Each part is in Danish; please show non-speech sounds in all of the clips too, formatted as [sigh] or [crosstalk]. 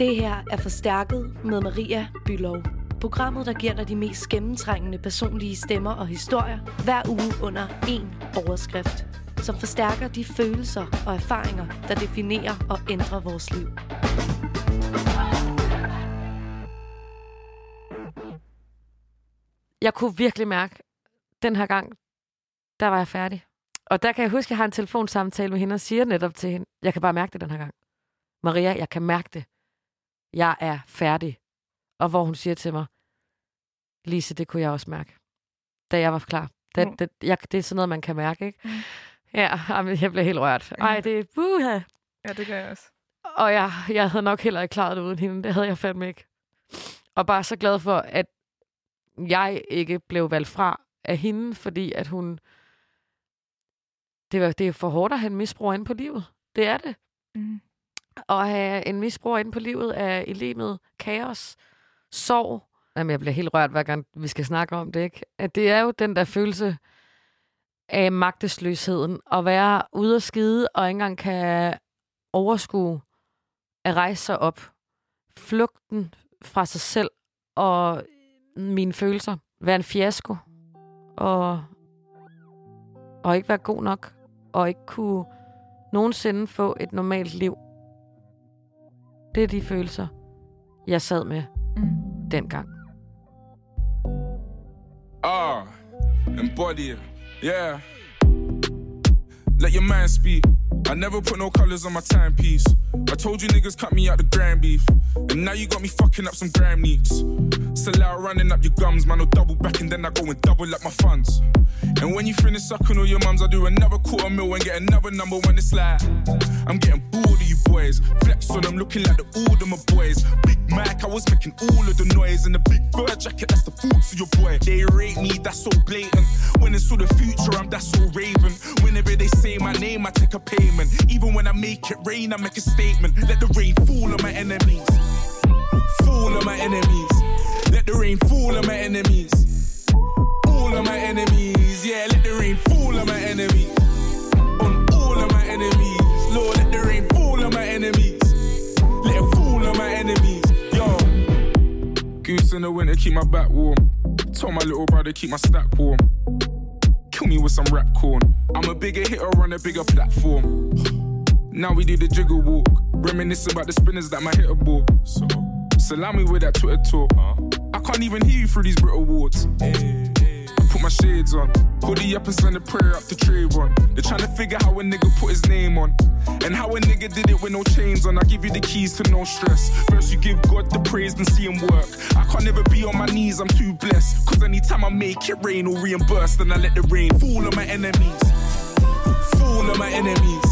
Det her er Forstærket med Maria Bylov. Programmet, der giver dig de mest gennemtrængende personlige stemmer og historier hver uge under én overskrift, som forstærker de følelser og erfaringer, der definerer og ændrer vores liv. Jeg kunne virkelig mærke, den her gang, der var jeg færdig. Og der kan jeg huske, at jeg har en telefonsamtale med hende og siger netop til hende, jeg kan bare mærke det den her gang. Maria, jeg kan mærke det. Jeg er færdig. Og hvor hun siger til mig, Lise, det kunne jeg også mærke, da jeg var klar. Det, mm. det, jeg, det er sådan noget, man kan mærke, ikke? Mm. Ja, jeg blev helt rørt. Ej, det er buha. Ja, det gør jeg også. Og jeg, jeg havde nok heller ikke klaret det uden hende. Det havde jeg fandme ikke. Og bare så glad for, at jeg ikke blev valgt fra af hende, fordi at hun... Det, var, det er for hårdt at have en misbrug ind på livet. Det er det. Mm. At have en misbrug ind på livet af livet kaos, sorg. Jamen, jeg bliver helt rørt, hver gang vi skal snakke om det, ikke? At det er jo den der følelse af magtesløsheden. At være ude og skide, og ikke engang kan overskue at rejse sig op. Flugten fra sig selv og mine følelser. Være en fiasko. Og, og ikke være god nok. Og ikke kunne nogensinde få et normalt liv. Det er de følelser, jeg sad med mm. dengang. Ah, embody it. Yeah. Let your man speak. I never put no colors on my timepiece. I told you niggas cut me out the grand beef. And now you got me fucking up some gram neats. Sell out running up your gums, man, I'll double back and then I go and double up my funds. And when you finish sucking all your mums, I do another quarter mil and get another number when it's like I'm getting bored of you boys. Flex on them, looking like the old of my boys. Big Mac, I was making all of the noise. And the big fur jacket, that's the thoughts of your boy. They rate me, that's so blatant. When it's all the future, I'm that's so raven. Whenever they say my name, I take a payment. Even when I make it rain, I make a statement. Let the rain fall on my enemies. Fall on my enemies. Let the rain fall on my enemies. All of my enemies. Yeah, let the rain fall on my enemies. On all of my enemies. Lord, let the rain fall on my enemies. Let it fall on my enemies. Yo. Goose in the winter, keep my back warm. Told my little brother, keep my stack warm. Kill me with some rap corn. I'm a bigger hitter on a bigger platform. Now we do the jiggle walk. Reminiscing about the spinners that my hitter bought. So, salami with that Twitter talk. I can't even hear you through these Brit awards. Hey. Put my shades on. Hoodie up and send a prayer up to Trayvon. They're trying to figure how a nigga put his name on. And how a nigga did it with no chains on. I give you the keys to no stress. First you give God the praise and see him work. I can't ever be on my knees, I'm too blessed. Cause anytime I make it rain or reimburse, then I let the rain fall on my enemies. Fall on my enemies.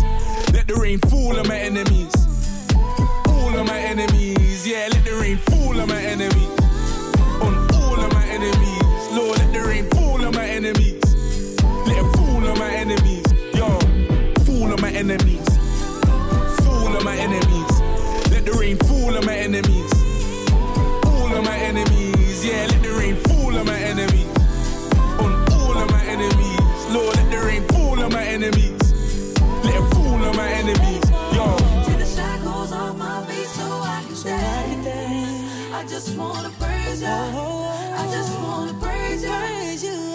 Let the rain fall on my enemies. All of my enemies. Yeah, let the rain fall on my enemies. On all of my enemies. Lord, let the rain fall on enemies. Let it fall on my enemies. Yo, fall on my enemies. Fall on my enemies. Let the rain fall on my enemies. All of my enemies. Yeah, let the rain fall on my enemies. On all of my enemies. Lord, let the rain fall on my enemies. Let it fall on my enemies. Yo. Take the shackles off my feet so I can dance. I just wanna praise you. Oh, oh, oh. I just wanna praise you. You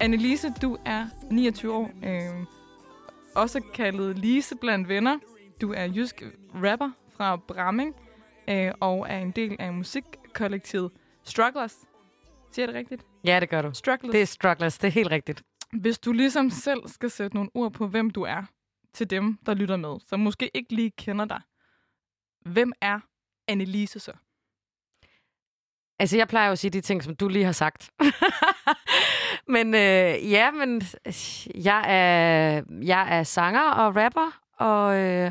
Annelise, du er 29 år. Øh, også kaldet Lise blandt venner. Du er jysk rapper fra Bramming øh, og er en del af musikkollektivet Strugglers. Siger jeg det rigtigt? Ja, det gør du. Strugglers. Det er strugglers, det er helt rigtigt. Hvis du ligesom selv skal sætte nogle ord på, hvem du er til dem, der lytter med, som måske ikke lige kender dig. Hvem er Annelise så? Altså, jeg plejer jo at sige de ting, som du lige har sagt. [laughs] men øh, ja, men jeg er, jeg er sanger og rapper, og øh,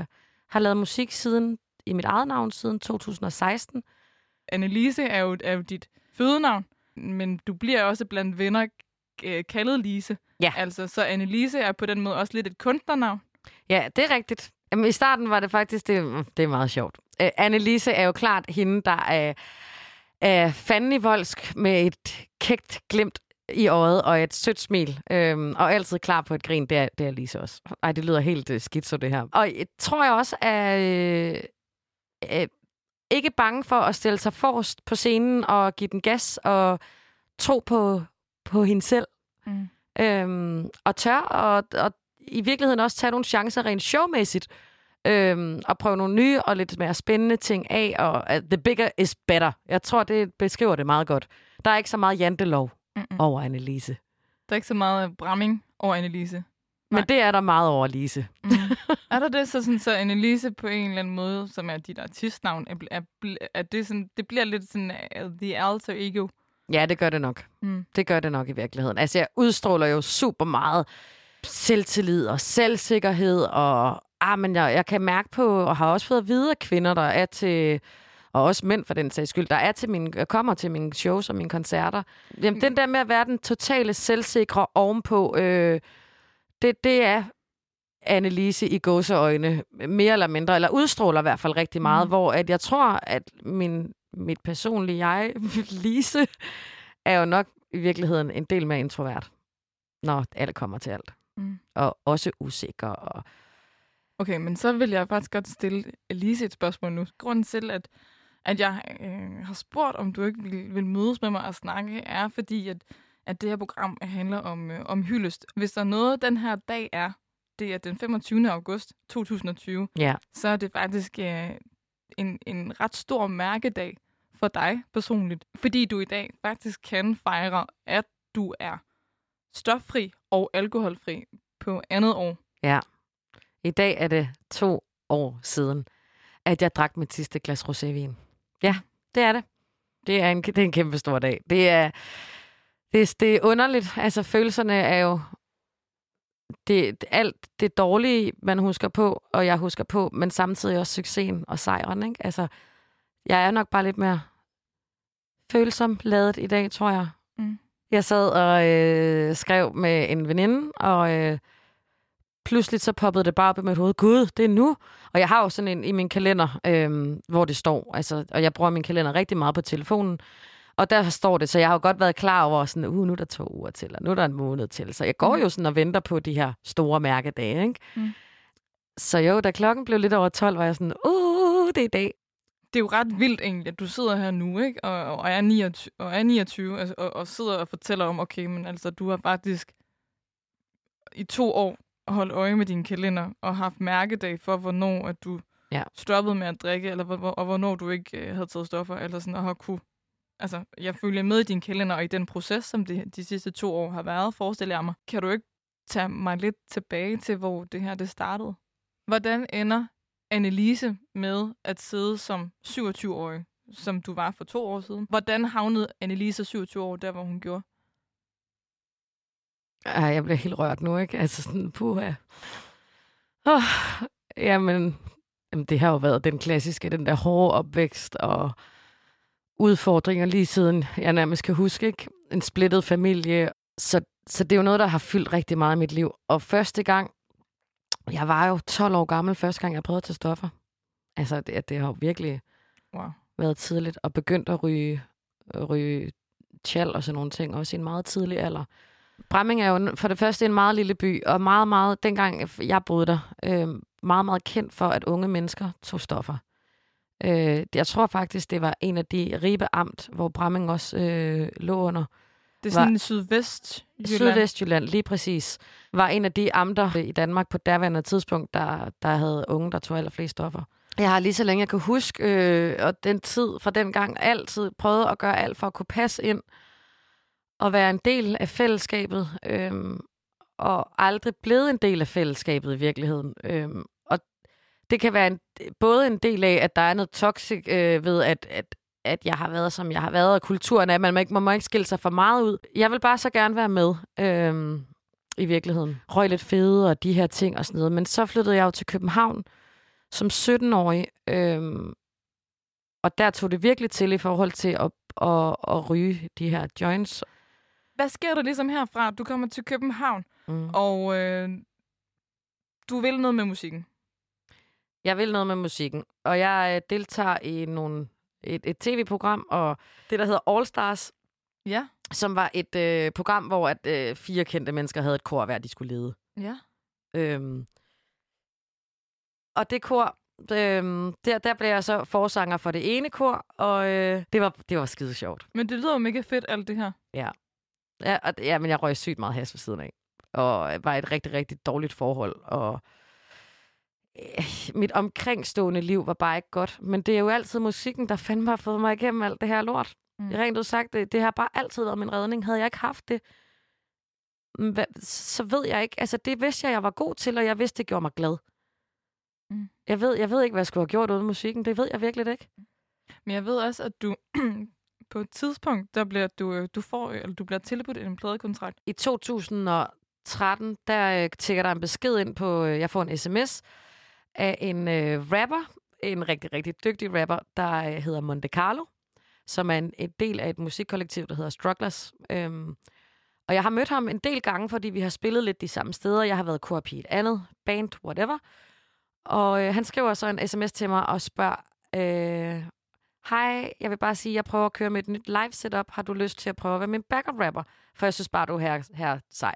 har lavet musik siden i mit eget navn siden 2016. Annelise er jo, er jo dit fødenavn. men du bliver også blandt venner øh, kaldet Lise. Ja. Altså, så Annelise er på den måde også lidt et kunstnernavn. Ja, det er rigtigt. Jamen, I starten var det faktisk, det, det er meget sjovt. Uh, Annelise er jo klart hende, der er, er fanden i voldsk med et kægt glimt i øjet og et sødt smil. Øhm, og altid klar på et grin. Det er, det er Lise også. Ej, det lyder helt uh, skidt så det her. Og jeg tror jeg også er øh, øh, ikke bange for at stille sig forrest på scenen og give den gas og tro på, på hende selv. Mm. Øhm, og tør og, og i virkeligheden også tage nogle chancer rent showmæssigt. Øhm, og prøve nogle nye og lidt mere spændende ting af. Og uh, the bigger is better. Jeg tror, det beskriver det meget godt. Der er ikke så meget jantelov Mm-mm. over Annelise. Der er ikke så meget bramming over Annelise. Men Nej. det er der meget over Lise. Mm. er der det så sådan, så Annelise på en eller anden måde, som er dit artistnavn, er, er, er det, sådan, det bliver lidt sådan uh, the alter ego? Ja, det gør det nok. Mm. Det gør det nok i virkeligheden. Altså, jeg udstråler jo super meget selvtillid og selvsikkerhed, og ah, men jeg, jeg kan mærke på, og har også fået at vide af kvinder, der er til, og også mænd for den sags skyld, der er til min, kommer til mine shows og mine koncerter. Jamen, den der med at være den totale selvsikre ovenpå, øh, det, det er Annelise i gåseøjne, mere eller mindre, eller udstråler i hvert fald rigtig meget, mm. hvor at jeg tror, at min, mit personlige jeg, [laughs] Lise, er jo nok i virkeligheden en del mere introvert, når alt kommer til alt. Mm. Og også usikker. Og... Okay, men så vil jeg faktisk godt stille Elise et spørgsmål nu. Grunden til, at, at jeg øh, har spurgt, om du ikke vil, vil mødes med mig og snakke, er fordi, at, at det her program handler om, øh, om hyldest. Hvis der er noget, den her dag er, det er den 25. august 2020, Ja. så er det faktisk øh, en, en ret stor mærkedag for dig personligt. Fordi du i dag faktisk kan fejre, at du er stoffri og alkoholfri på andet år. ja. I dag er det to år siden, at jeg drak mit sidste glas rosévin. Ja, det er det. Det er en, det er en kæmpe stor dag. Det er, det, er, det er underligt. Altså, følelserne er jo det, alt det dårlige, man husker på, og jeg husker på, men samtidig også succesen og sejren. Ikke? Altså, jeg er nok bare lidt mere følsom ladet i dag, tror jeg. Mm. Jeg sad og øh, skrev med en veninde, og øh, pludselig så poppede det bare op i mit hoved. Gud, det er nu. Og jeg har jo sådan en i min kalender, øh, hvor det står. Altså, og jeg bruger min kalender rigtig meget på telefonen. Og der står det, så jeg har jo godt været klar over, sådan, uh, nu er der to uger til, og nu er der en måned til. Så jeg går jo sådan og venter på de her store mærkedage, ikke? Mm. Så jo, da klokken blev lidt over 12, var jeg sådan, uh, det er i dag. det er jo ret vildt egentlig, at du sidder her nu, ikke? Og, og er 29, og, er 29 altså, og, og sidder og fortæller om, okay, men altså, du har faktisk i to år holdt øje med din kalender og haft mærkedag for, hvornår at du Ja. stoppede med at drikke, eller hvor, hvor- og hvornår du ikke øh, havde taget stoffer, eller sådan, og har kunne Altså, jeg følger med i din kalender og i den proces, som det, de sidste to år har været, forestiller jeg mig. Kan du ikke tage mig lidt tilbage til, hvor det her det startede? Hvordan ender Annelise med at sidde som 27-årig, som du var for to år siden? Hvordan havnede Annelise 27 år der, hvor hun gjorde? Ej, jeg bliver helt rørt nu, ikke? Altså sådan, puha. Oh, jamen, jamen, det har jo været den klassiske, den der hårde opvækst og udfordringer lige siden jeg nærmest kan huske, ikke? En splittet familie. Så, så det er jo noget, der har fyldt rigtig meget i mit liv. Og første gang, jeg var jo 12 år gammel, første gang jeg prøvede at tage stoffer. Altså, det, det har jo virkelig Wow. været tidligt og begyndt at ryge, ryge tjal og sådan nogle ting, også i en meget tidlig alder. Bramming er jo for det første en meget lille by, og meget, meget, dengang jeg boede der, øh, meget, meget kendt for, at unge mennesker tog stoffer. Øh, jeg tror faktisk, det var en af de Ribe Amt, hvor Bramming også øh, lå under. Det er sådan i sydvest Sydvestjylland, lige præcis, var en af de amter i Danmark på daværende tidspunkt, der, der havde unge, der tog allerflest stoffer. Jeg har lige så længe jeg kan huske, øh, og den tid fra den gang, altid prøvet at gøre alt for at kunne passe ind og være en del af fællesskabet, øhm, og aldrig blevet en del af fællesskabet i virkeligheden. Øhm, og det kan være en, både en del af, at der er noget toxic øh, ved, at, at, at jeg har været, som jeg har været, og kulturen er, at man må ikke, man må ikke skille sig for meget ud. Jeg vil bare så gerne være med Øhm, i virkeligheden. Røg lidt fede og de her ting og sådan noget. Men så flyttede jeg jo til København som 17-årig, Øhm, og der tog det virkelig til i forhold til at, at, at ryge de her joints. Hvad sker der ligesom herfra? Du kommer til København, Mm. og øh, du vil noget med musikken. Jeg vil noget med musikken, og jeg øh, deltager i nogle, et, et tv-program, og det, der hedder All Stars, Ja. som var et øh, program, hvor at, øh, fire kendte mennesker havde et kor hver, de skulle lede. Ja. Øhm, og det kor, øhm, der, der blev jeg så forsanger for det ene kor, og øh, det, var, det var skide sjovt. Men det lyder jo mega fedt, alt det her. Ja, og, ja, men jeg røg sygt meget has ved siden af. Og var i et rigtig, rigtig dårligt forhold. Og øh, mit omkringstående liv var bare ikke godt. Men det er jo altid musikken, der fandme har fået mig igennem alt det her lort. Mm. Mm. Rent ud sagt, det, det har bare altid været min redning. Havde jeg ikke haft det, mm, hvad, så ved jeg ikke. Altså, det vidste jeg, jeg var god til, og jeg vidste, det gjorde mig glad. Mm. Jeg, ved, jeg ved ikke, hvad jeg skulle have gjort uden musikken. Det ved jeg virkelig ikke. Men jeg ved også, at du på et tidspunkt, der bliver du, øh, du, får, eller du bliver tilbudt en pladekontrakt. i 2013, der øh, tækker der en besked ind på, øh, jeg får en sms af en øh, rapper, en rigtig, rigtig dygtig rapper, der øh, hedder Monte Carlo, som er en, en del af et musikkollektiv, der hedder Strugglers. Øhm, og jeg har mødt ham en del gange, fordi vi har spillet lidt de samme steder. Jeg har været kor i et andet band, whatever. Og øh, han skriver så en sms til mig og spørger, øh, Hej, jeg vil bare sige, jeg prøver at køre med et nyt live setup. Har du lyst til at prøve at være min backup rapper? For jeg synes bare, du er her, her sej.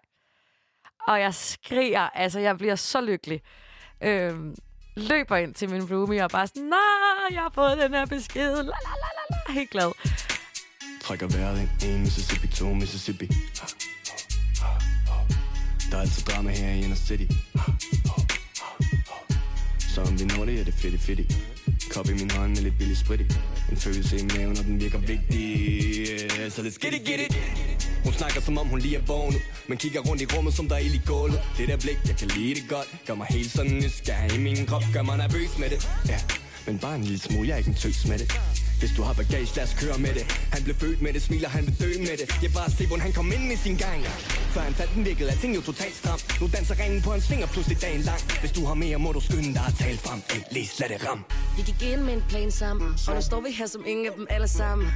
Og jeg skriger, altså jeg bliver så lykkelig. Øhm, løber ind til min roomie og bare sådan, nej, jeg har fået den her besked. La, la, la, la, la. Helt glad. Trækker vejret ind, en Mississippi, to Mississippi. Der er altid drama her i Inner City. Så om vi når det, er det fedt, fedt. Kop i min hånd med lidt billig sprit. En følelse i maven, og den virker vigtig. Yeah, Så let's get it, get it. Hun snakker som om hun lige er vågnet. Men kigger rundt i rummet som der er ild i gulvet. Det der blik, jeg kan lide det godt. Gør mig helt sådan nysgerrig i min krop. Gør mig nervøs med det. Ja, men bare en lille smule, jeg er ikke en tøs med det hvis du har bagage, lad os køre med det. Han blev født med det, smiler han vil dø med det. Jeg bare se, hvordan han kom ind i sin gang. Før han fandt den virkede, er ting jo totalt stram. Nu danser ringen på hans finger, pludselig dagen lang. Hvis du har mere, må du skynde dig at tale frem. Hey, læs, lad det ram Vi gik ind med en plan sammen Og nu står vi her som ingen af dem alle sammen.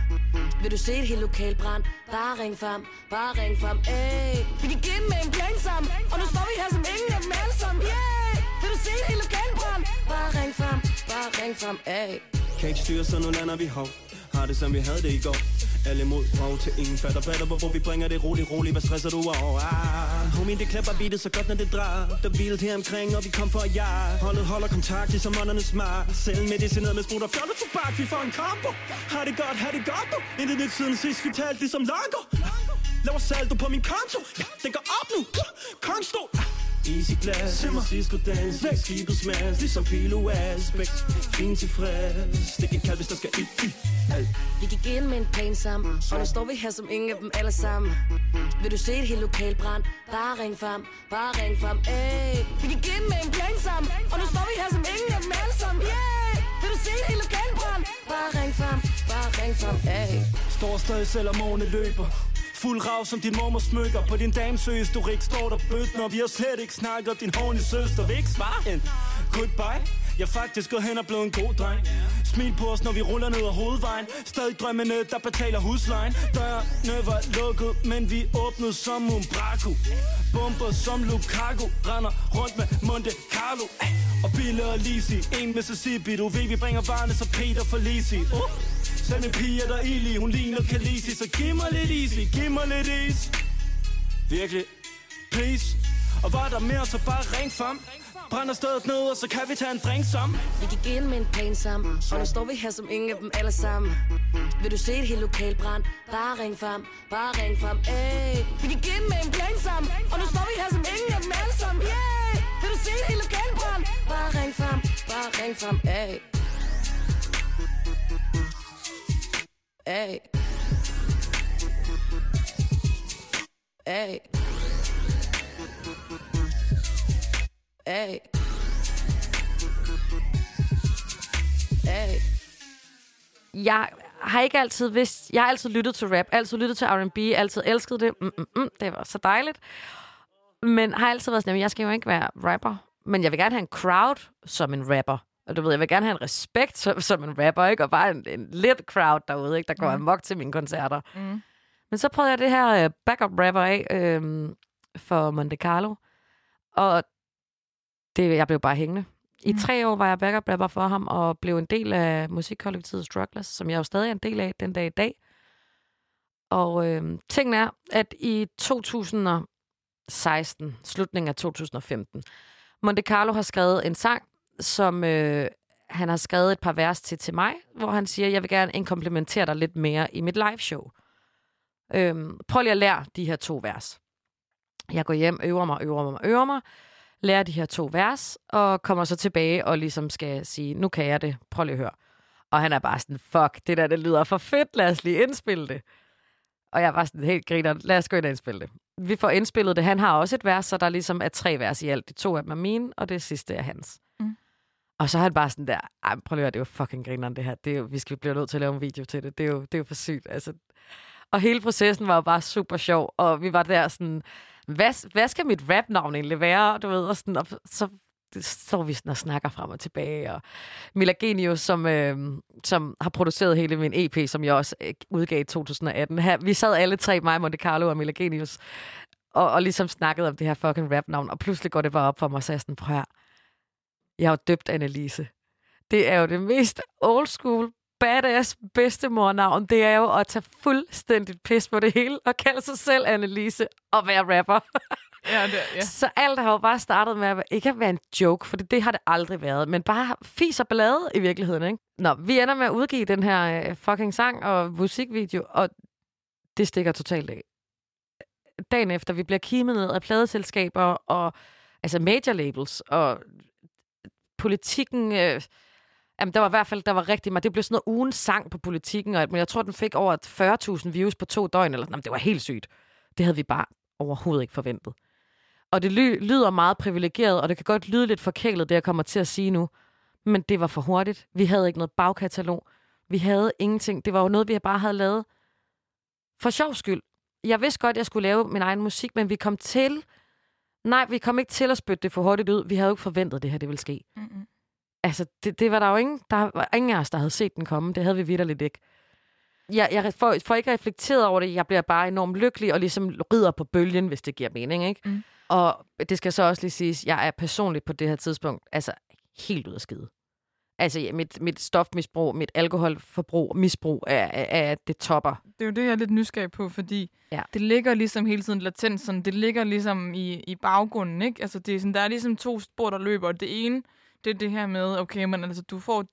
Vil du se et helt lokal brand? Bare ring frem, bare ring frem Ey. Vi gik ind med en plan sammen Og nu står vi her som ingen af dem alle sammen yeah. Vil du se et helt lokal brand? Bare ring frem, bare ring frem Ey. Kan ikke styre, så nu lander vi hov. Har det som vi havde det i går. Alle mod rov til ingen fatter batter Hvor vi bringer det roligt, roligt, hvad stresser du over? Ah, homie, det klapper beatet så godt, når det drar. Der vildt her omkring, og vi kom for at ja Holdet holder kontakt, ligesom åndernes smart. Selv medicineret med sprut og fjollet tobak. Vi får en kombo. Har det godt, har det godt, du. Intet nyt siden sidst, vi talte ligesom lango Laver saldo på min konto. Ja, den går op nu. Kongstol Easy glas, Simmer Cisco dans Væk. skibet smags, ligesom Pilo Aspect Fin tilfreds, en kald, hvis der skal i, i alt. Vi gik ind med en plan sammen Og nu står vi her som ingen af dem alle sammen. Vil du se et helt lokal brand? Bare ring frem, bare ring frem Ey. Vi gik ind med en plan sammen Og nu står vi her som ingen af dem alle sammen yeah. Vil du se et helt lokal brand? Bare ring frem, bare ring frem Ey. Står stadig selvom årene løber Fuld rav som din mormor smykker På din dames historik står der bøtten Vi har slet ikke snakket. Din hårde søster Vil ikke svare en goodbye. Jeg faktisk gået hen og blevet en god dreng. Smil på os, når vi ruller ned ad hovedvejen. Stadig drømmene der betaler huslejen. Dørene var lukket, men vi åbnede som Umbraco. Bomber som Lukaku. Render rundt med Monte Carlo. Og Bill og Lisi En Mississippi, du ved, vi bringer varerne så Peter for Lisi uh. Sådan en pige er der ild i, hun ligner Khaleesi Så giv mig lidt easy, giv mig lidt is. Virkelig, please. Og var der mere, så bare ring frem. Brænder stedet ned, og så kan vi tage en drink sammen. Vi gik ind med en plan sammen. Og nu står vi her som ingen af dem alle sammen. Vil du se et helt lokal brand? Bare ring frem, bare ring frem. Ey. Vi gik ind med en plan sammen. Og nu står vi her som ingen af dem alle sammen. Yeah. Vil du se et helt lokal brand? Bare ring frem, bare ring frem. Ey. Ay. Ay. Ay. Ay. Jeg har ikke altid vidst... Jeg har altid lyttet til rap, altid lyttet til R&B, altid elsket det. Mm, mm, mm, det var så dejligt. Men har altid været sådan, at jeg skal jo ikke være rapper. Men jeg vil gerne have en crowd som en rapper. Og du ved, jeg vil gerne have en respekt som, som en rapper, ikke? Og bare en, en lidt crowd derude, ikke? Der går Mm. amok til mine koncerter. Mm. Men så prøvede jeg det her øh, backup rapper af øh, for Monte Carlo. Og det, jeg blev bare hængende. I Mm. tre år var jeg backup rapper for ham, og blev en del af musikkollektivet Strugglers, som jeg jo stadig er en del af den dag i dag. Og øh, tingen er, at i 2016, slutningen af 2015, Monte Carlo har skrevet en sang, som øh, han har skrevet et par vers til til mig, hvor han siger, jeg vil gerne inkomplementere dig lidt mere i mit live show. Øhm, prøv lige at lære de her to vers. Jeg går hjem, øver mig, øver mig, øver mig, lærer de her to vers, og kommer så tilbage og ligesom skal sige, nu kan jeg det, prøv lige at høre. Og han er bare sådan, fuck, det der, det lyder for fedt, lad os lige indspille det. Og jeg var sådan helt griner, lad os gå ind og indspille det. Vi får indspillet det, han har også et vers, så der ligesom er tre vers i alt. De to af dem er mine, og det sidste er hans. Og så er han bare sådan der, ej, prøv lige at høre, det er jo fucking grineren det her. Det er jo, vi skal blive nødt til at lave en video til det. Det er jo, det er jo for sygt. Altså. Og hele processen var jo bare super sjov, og vi var der sådan, hvad, hvad skal mit rapnavn egentlig være? Du ved, og, sådan, og så står vi sådan og snakker frem og tilbage. Og Mila Genius, som, øh, som har produceret hele min EP, som jeg også øh, udgav i 2018. Her, vi sad alle tre, mig, Monte Carlo og Mila Genius, og, og ligesom snakkede om det her fucking rapnavn, og pludselig går det bare op for mig, så jeg sådan, prøv her, jeg har jo døbt Annelise. Det er jo det mest old school, badass bedstemornavn. Det er jo at tage fuldstændigt pis på det hele, og kalde sig selv Annelise og være rapper. Ja, det, ja. Så alt har jo bare startet med at ikke at være en joke, for det har det aldrig været, men bare fis og ballade i virkeligheden, ikke? Nå, vi ender med at udgive den her øh, fucking sang og musikvideo, og det stikker totalt af. Dagen efter, vi bliver kimet ned af pladeselskaber og altså major labels, og politikken... Øh, Jamen, der var i hvert fald, der var rigtig meget. Det blev sådan noget ugen sang på politikken, og, men jeg tror, den fik over 40.000 views på to døgn. Eller, jamen, det var helt sygt. Det havde vi bare overhovedet ikke forventet. Og det ly- lyder meget privilegeret, og det kan godt lyde lidt forkælet, det jeg kommer til at sige nu. Men det var for hurtigt. Vi havde ikke noget bagkatalog. Vi havde ingenting. Det var jo noget, vi bare havde lavet for sjov skyld. Jeg vidste godt, at jeg skulle lave min egen musik, men vi kom til... Nej, vi kom ikke til at spytte det for hurtigt ud. Vi havde jo ikke forventet, det her det ville ske. Mm-mm. Altså, det, det var der jo ingen, der var ingen af os, der havde set den komme. Det havde vi vidderligt ikke. Jeg, jeg får, får ikke reflekteret over det. Jeg bliver bare enormt lykkelig og ligesom rider på bølgen, hvis det giver mening, ikke? Mm. Og det skal så også lige siges, jeg er personligt på det her tidspunkt altså helt ud af skide. Altså, mit, mit stofmisbrug, mit alkoholforbrug, misbrug er, er, er det topper. Det er jo det, jeg er lidt nysgerrig på, fordi Ja. det ligger ligesom hele tiden latent, sådan, det ligger ligesom i, i baggrunden, ikke? Altså, det er sådan, der er ligesom to spor, der løber. Det ene, det er det her med, okay, men altså, du får,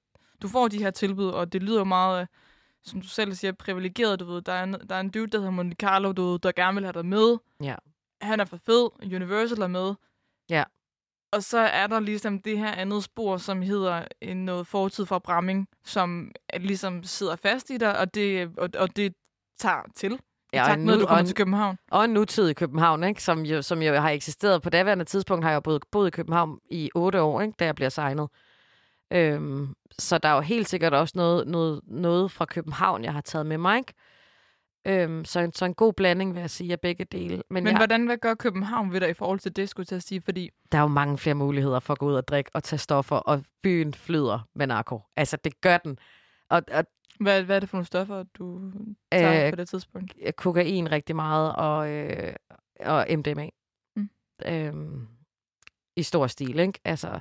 du får de her tilbud, og det lyder jo meget, øh, som du selv siger, privilegeret, du ved. Der er, en, der er en dude, der hedder Monte Carlo, du ved, der gerne vil have dig med. Ja. Han er for fed, Universal er med. Ja. Og så er der ligesom det her andet spor, som hedder en noget fortid fra Bramming, som er ligesom sidder fast i dig, og det, og, og det tager til. Ja, en med, nu- du kommer og til København. Og en nutid i København, ikke? Som, jo, som jo har eksisteret. På daværende tidspunkt har jeg boet, boet i København i otte år, ikke? da jeg bliver signet. Øhm, så der er jo helt sikkert også noget, noget, noget fra København, jeg har taget med mig. Ikke? Øhm, så, en, så en god blanding, vil jeg sige, af begge dele. Men, Men jeg, hvordan hvad gør København ved dig i forhold til det, skulle jeg sige? Fordi der er jo mange flere muligheder for at gå ud og drikke og tage stoffer, og byen flyder med narko. Altså, det gør den. Og, og hvad, hvad er det for nogle stoffer, du tager Øh, på det tidspunkt? kokain rigtig meget, og, øh, og MDMA. Mm. Øhm, I stor stil, ikke? Altså,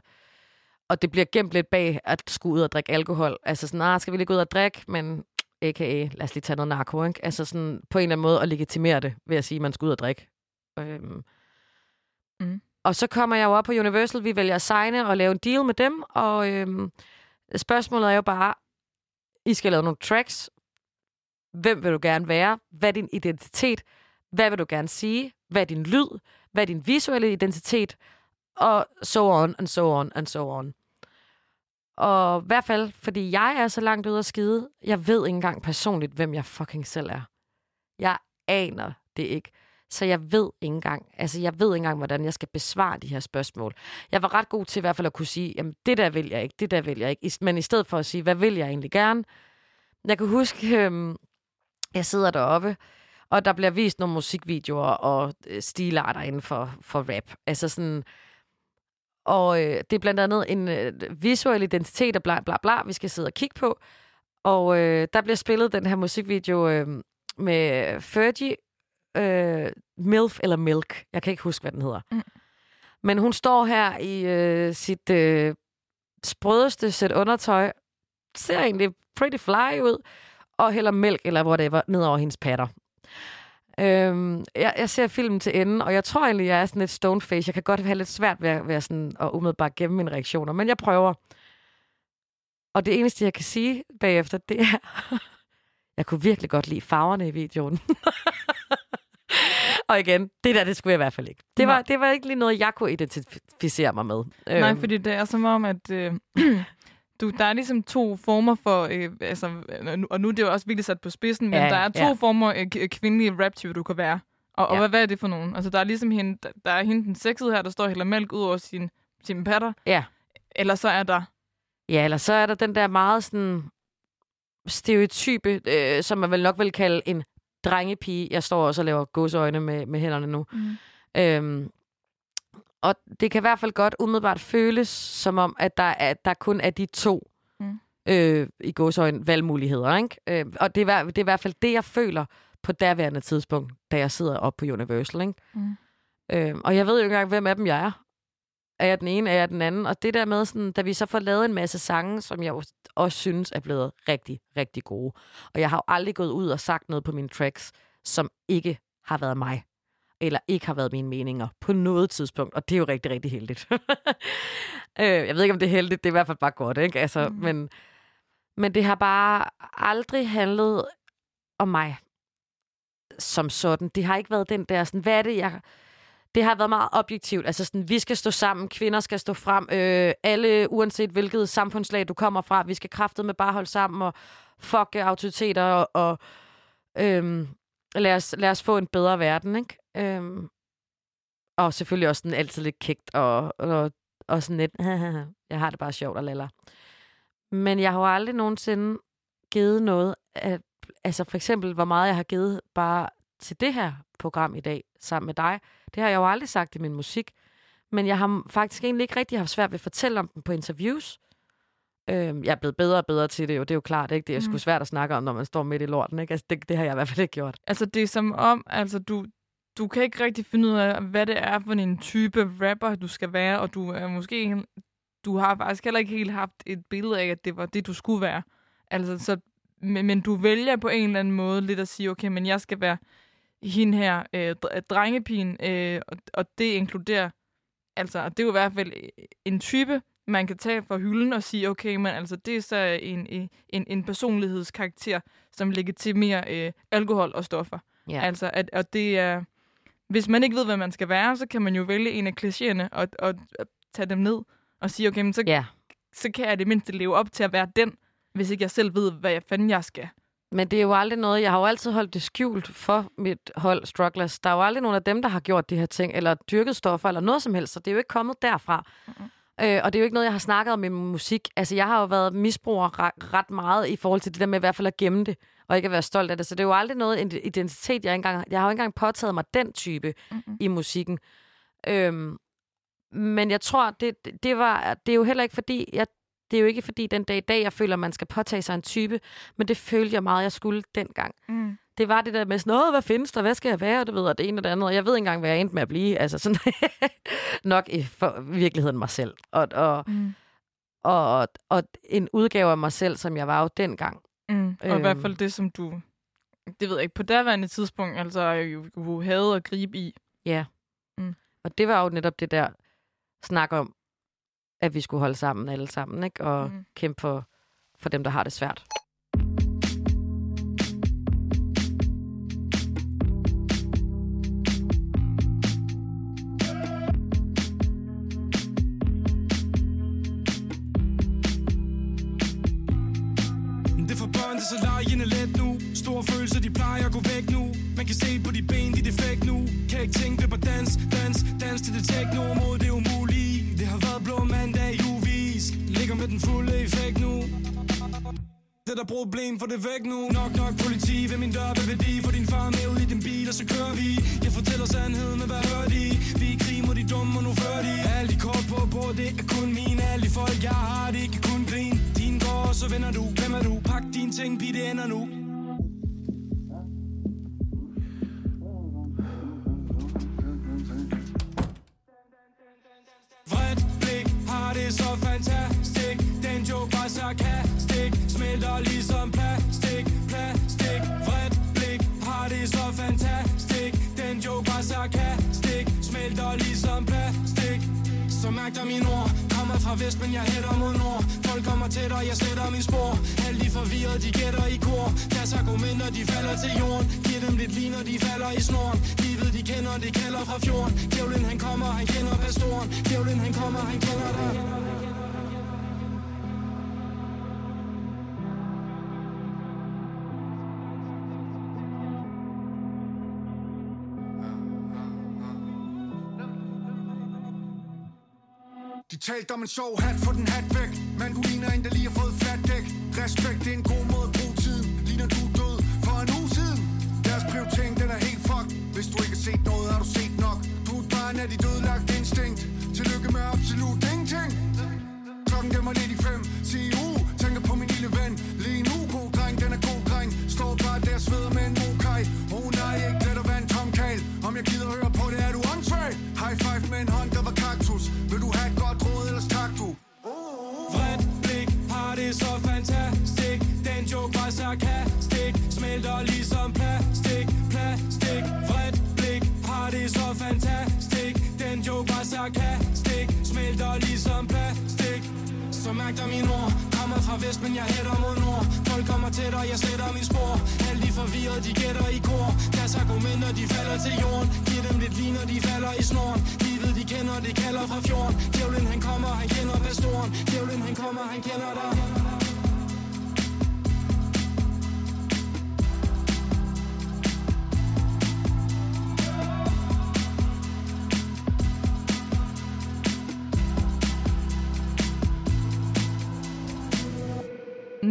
og det bliver gemt lidt bag at skulle ud og drikke alkohol. Altså sådan, ah, skal vi lige gå ud og drikke, men a.k.a. lad os lige tage noget narko, ikke? Altså sådan på en eller anden måde at legitimere det, ved at sige, at man skal ud og drikke. Øhm. Mm. Og så kommer jeg jo op på Universal, vi vælger at signe og lave en deal med dem, og øhm, spørgsmålet er jo bare, I skal lave nogle tracks. Hvem vil du gerne være? Hvad er din identitet? Hvad vil du gerne sige? Hvad er din lyd? Hvad er din visuelle identitet? Og so on, and so on, and so on. Og i hvert fald, fordi jeg er så langt ude at skide, jeg ved ikke engang personligt, hvem jeg fucking selv er. Jeg aner det ikke. Så jeg ved ikke engang, altså jeg ved ikke engang, hvordan jeg skal besvare de her spørgsmål. Jeg var ret god til i hvert fald at kunne sige, jamen det der vil jeg ikke, det der vil jeg ikke. Men i stedet for at sige, hvad vil jeg egentlig gerne? Jeg kan huske, øhm, jeg sidder deroppe, og der bliver vist nogle musikvideoer og øh, stilarter inden for, for rap. Altså sådan, og øh, det er blandt andet en øh, visuel identitet og bla bla bla, vi skal sidde og kigge på. Og øh, der bliver spillet den her musikvideo øh, med Fergie, øh, Milf eller Milk. Jeg kan ikke huske, hvad den hedder. Mm. Men hun står her i øh, sit øh, sprødeste sæt undertøj, ser egentlig pretty fly ud, og hælder mælk eller whatever ned over hendes patter. Øhm, jeg, jeg ser filmen til enden, og jeg tror egentlig, jeg er sådan lidt stoneface. Jeg kan godt have lidt svært ved, at, ved sådan, at umiddelbart gemme mine reaktioner, men jeg prøver. Og det eneste, jeg kan sige bagefter, det er, [laughs] jeg kunne virkelig godt lide farverne i videoen. [laughs] og igen, det der, det skulle jeg i hvert fald ikke. Det var, det var ikke lige noget, jeg kunne identificere mig med. Nej, øhm. fordi det er som om, at øh, [clears throat] [clears throat] du, der er ligesom to former for, øh, altså, og nu er det jo også virkelig sat på spidsen, men ja, der er to ja. former øh, kvindelige rap du kan være. Og, og ja. hvad, hvad er det for nogen? Altså, der er ligesom hende, der er hende den sexede her, der står hælder mælk ud over sin, sin patter. Ja. Eller så er der... Ja, eller så er der den der meget sådan stereotype, øh, som man vel nok vil kalde en drengepige. Jeg står også og laver gåseøjne med, med hænderne nu. Mm. Øhm, og det kan i hvert fald godt umiddelbart føles som om, at der, er, der kun er de to mm. øh, i gåsøjne valgmuligheder. Ikke? Øh, og det er, det er i hvert fald det, jeg føler på derværende tidspunkt, da jeg sidder op på Universal. Ikke? Mm. Øh, og jeg ved jo ikke engang, hvem af dem jeg er. Er jeg den ene, er jeg den anden? Og det der med, sådan, da vi så får lavet en masse sange, som jeg også synes er blevet rigtig, rigtig gode. Og jeg har jo aldrig gået ud og sagt noget på mine tracks, som ikke har været mig eller ikke har været mine meninger på noget tidspunkt, og det er jo rigtig, rigtig heldigt. [laughs] øh, jeg ved ikke, om det er heldigt, det er i hvert fald bare godt, ikke? Altså, mm. men, men det har bare aldrig handlet om mig som sådan. Det har ikke været den der, sådan, hvad er det, jeg... Det har været meget objektivt. Altså sådan, vi skal stå sammen, kvinder skal stå frem, øh, alle, uanset hvilket samfundslag du kommer fra, vi skal kraftet med bare holde sammen og fuck autoriteter og, og øhm, lad, os, lad os få en bedre verden, ikke? Øhm, og selvfølgelig også den altid lidt kægt og, og, og sådan lidt, [laughs] jeg har det bare sjovt og laller. Men jeg har jo aldrig nogensinde givet noget, af, altså for eksempel, hvor meget jeg har givet bare til det her program i dag, sammen med dig. Det har jeg jo aldrig sagt i min musik. Men jeg har faktisk egentlig ikke rigtig haft svært ved at fortælle om dem på interviews. Øhm, jeg er blevet bedre og bedre til det, og det er jo klart, ikke? det er mm. sgu svært at snakke om, når man står midt i lorten. Ikke? Altså, det, det har jeg i hvert fald ikke gjort. Altså det er som om, altså du, du kan ikke rigtig finde ud af, hvad det er for en type rapper, du skal være, og du er måske du har faktisk heller ikke helt haft et billede af, at det var det, du skulle være. Altså, så, men, men du vælger på en eller anden måde lidt at sige, okay, men jeg skal være hende her øh, drengepigen, øh, og, og det inkluderer, altså, det er jo i hvert fald en type, man kan tage fra hylden og sige, okay, men altså, det er så en, en, en personlighedskarakter, som legitimerer øh, alkohol og stoffer. Ja. Altså, at, og det er hvis man ikke ved, hvad man skal være, så kan man jo vælge en af klichéerne og, og, og tage dem ned og sige, okay, men så, ja. så kan jeg det mindste leve op til at være den, hvis ikke jeg selv ved, hvad jeg fanden jeg skal. Men det er jo aldrig noget, jeg har jo altid holdt det skjult for mit hold Strugglers. Der er jo aldrig nogen af dem, der har gjort de her ting, eller dyrket stoffer, eller noget som helst, så det er jo ikke kommet derfra. Mm-hmm. Øh, og det er jo ikke noget, jeg har snakket om i musik. Altså, jeg har jo været misbruger ret, ret meget i forhold til det der med i hvert fald at gemme det og ikke at være stolt af det. Så det er jo aldrig noget identitet, jeg engang... Jeg har jo ikke engang påtaget mig den type mm-hmm. i musikken. Øhm, men jeg tror, det, det, var, det er jo heller ikke fordi... Jeg, det er jo ikke fordi den dag i dag, jeg føler, man skal påtage sig en type, men det følte jeg meget, jeg skulle dengang. Mm. Det var det der med sådan, hvad findes der, hvad skal jeg være, du ved, og det ene og det andet, og jeg ved ikke engang, hvad jeg endte med at blive. Altså sådan [laughs] nok i for virkeligheden mig selv. Og, og, mm. og, og, og en udgave af mig selv, som jeg var jo dengang. Mm. Og øhm. i hvert fald det, som du, det ved jeg ikke, på derværende tidspunkt, altså jo, jo havde at gribe i. Ja. Mm. Og det var jo netop det der snak om, at vi skulle holde sammen alle sammen, ikke? Og mm. kæmpe for, for dem, der har det svært. Ikke tænke på dans, dans, dans til det tekno mod det umulige. Det har været blå mandag i uvis Ligger med den fulde effekt nu. Det der problem, for det væk nu. Nok nok politi ved min dør, hvad vil de? For din far med ud i din bil, og så kører vi. Jeg fortæller sandheden, men hvad hører de? Vi er i krig mod de dumme, og nu fører de. Alle de kort på bord, det er kun mine. Alle de folk, jeg har, det kan kun grine og så vender du, hvem er du? Pak dine ting, vi det ender nu. Vredt blik har det så fantastisk. Den joke var sarkastik Smelter ligesom plastik, plastik. Vredt blik har det så fantastisk. Den joke var sarkastik Smelter ligesom plastik. Så mærk dig mine ord fra vest, men jeg hætter mod nord. Folk kommer tættere, jeg sletter min spor. Alle de forvirrede, de gætter i kor. Deres argumenter, de falder til jorden. Giv dem lidt lige, når de falder i snoren. Livet, de kender, det kalder fra fjorden. Djævlen, han kommer, han kender pastoren. Djævlen, han kommer, han kender dig. Talt om en sjov hat, få den hat væk. Men du ligner en, der lige har fået flat dæk. Respekt, det er en god måde at bruge tiden. Ligner du død. For en uge siden Deres prioritering, den er helt fuck Hvis du ikke har set noget, har du set nok. Du er et barn af dit dødlagt instinkt. Tillykke med absolut ingenting. Klokken den var lidt i fem. Sig uh, tænker på min lille ven. Lige nu, god dreng, den er god dreng. Står bare der sveder med en mokaj. Oh nej, ikke let at være en tom kal Om jeg gider høre det fantastisk. Den joke var sarkastik Smelter ligesom plastik. Så mærk dig mine ord Kommer fra vest, men jeg hætter mod nord. Folk kommer tættere, jeg sletter min spor. Alle de forvirrede, de gætter i kor. Deres argumenter, de falder til jorden. Giv dem lidt lige, når de falder i snoren. Livet, de kender, det kalder fra fjorden. Djævlen, han kommer, han kender pastoren. Djævlen, han kommer, han kender dig.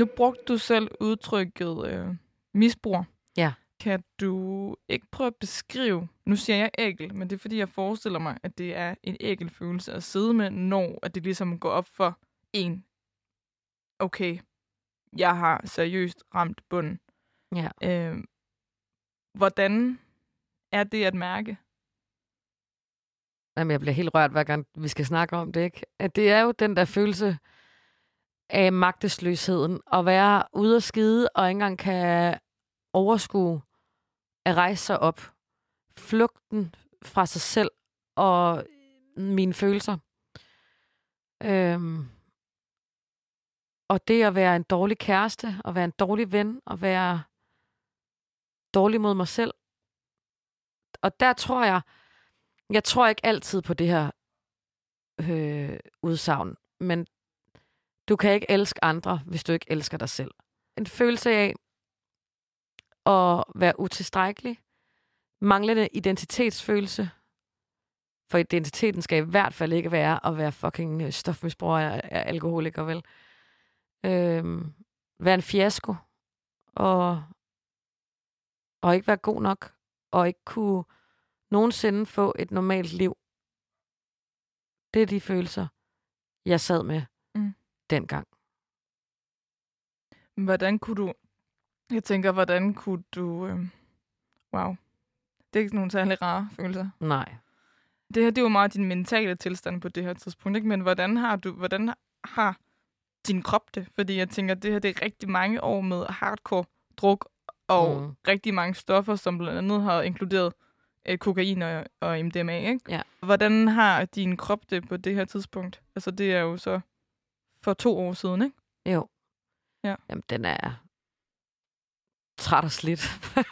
Nu brugte du selv udtrykket øh, misbrug. Ja. Kan du ikke prøve at beskrive, nu siger jeg ægel, men det er fordi, jeg forestiller mig, at det er en ægelfølelse at sidde med, når at det ligesom går op for en. Okay, jeg har seriøst ramt bunden. Ja. Øh, hvordan er det at mærke? Jamen, jeg bliver helt rørt, hver gang vi skal snakke om det, ikke? At det er jo den der følelse af magtesløsheden. At være ude at skide, og ikke engang kan overskue at rejse sig op. Flugten fra sig selv og mine følelser. Øhm. Og det at være en dårlig kæreste, og være en dårlig ven, og være dårlig mod mig selv. Og der tror jeg, jeg tror ikke altid på det her øh, udsagn, men du kan ikke elske andre, hvis du ikke elsker dig selv. En følelse af at være utilstrækkelig, manglende identitetsfølelse, for identiteten skal i hvert fald ikke være at være fucking øh, stofmisbruger og alkoholiker, vel? Øhm, være en fiasko, og, og ikke være god nok, og ikke kunne nogensinde få et normalt liv. Det er de følelser, jeg sad med dengang. Hvordan kunne du... Jeg tænker, hvordan kunne du... Øh, wow. Det er ikke nogen særlig rare følelser. Nej. Det her, det er jo meget din mentale tilstand på det her tidspunkt, ikke? Men hvordan har du... Hvordan har din krop det? Fordi jeg tænker, det her, det er rigtig mange år med hardcore druk og Mm. rigtig mange stoffer, som blandt andet har inkluderet øh, kokain og, og MDMA, ikke? Ja. Hvordan har din krop det på det her tidspunkt? Altså, det er jo så for to år siden, ikke? Jo. Ja. Jamen, den er træt og slidt.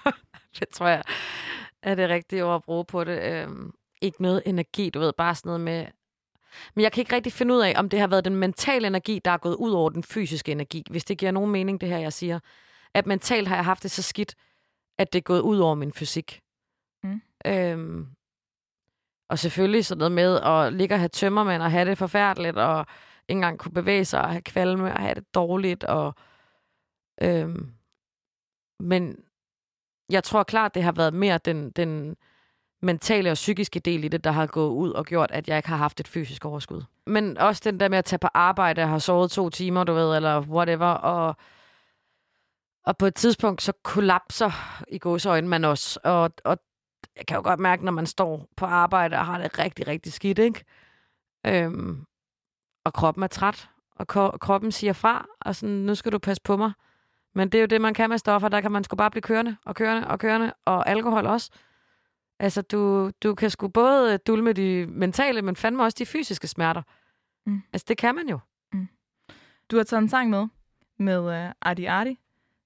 [laughs] det tror jeg er det rigtige ord at bruge på det. Øhm, ikke noget energi, du ved, bare sådan noget med... Men jeg kan ikke rigtig finde ud af, om det har været den mentale energi, der er gået ud over den fysiske energi. Hvis det giver nogen mening, det her, jeg siger. At mentalt har jeg haft det så skidt, at det er gået ud over min fysik. Mm. Øhm, og selvfølgelig sådan noget med at ligge og have tømmermænd og have det forfærdeligt, og engang kunne bevæge sig og have kvalme og have det dårligt, og Øhm, men jeg tror klart, det har været mere den, den mentale og psykiske del i det, der har gået ud og gjort, at jeg ikke har haft et fysisk overskud. Men også den der med at tage på arbejde, har sovet to timer, du ved, eller whatever, og, og på et tidspunkt, så kollapser i gåseøjne man også. Og, og jeg kan jo godt mærke, når man står på arbejde og har det rigtig, rigtig skidt, ikke? Øhm, og kroppen er træt, og ko- kroppen siger fra, og sådan, nu skal du passe på mig. Men det er jo det, man kan med stoffer. Der kan man sgu bare blive kørende og kørende og kørende, og alkohol også. Altså, du, du kan sgu både dulme de mentale, men fandme også de fysiske smerter. Mm. Altså, det kan man jo. Du har taget en sang med, med uh, Adi Adi,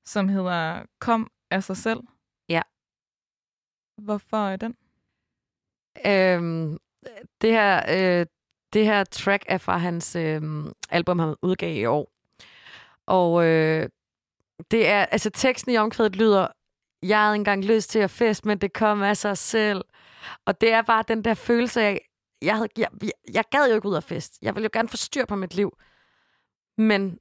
som hedder Kom af sig selv. Ja. Hvorfor er den? Øhm, det, her, øh, det her track er fra hans øh, album, han udgav i år. Og øh, det er, altså teksten i omkvædet lyder, jeg havde engang lyst til at fest, men det kom af sig selv. Og det er bare den der følelse af, jeg, havde, jeg, jeg, jeg gad jo ikke ud af fest. Jeg ville jo gerne få styr på mit liv. Men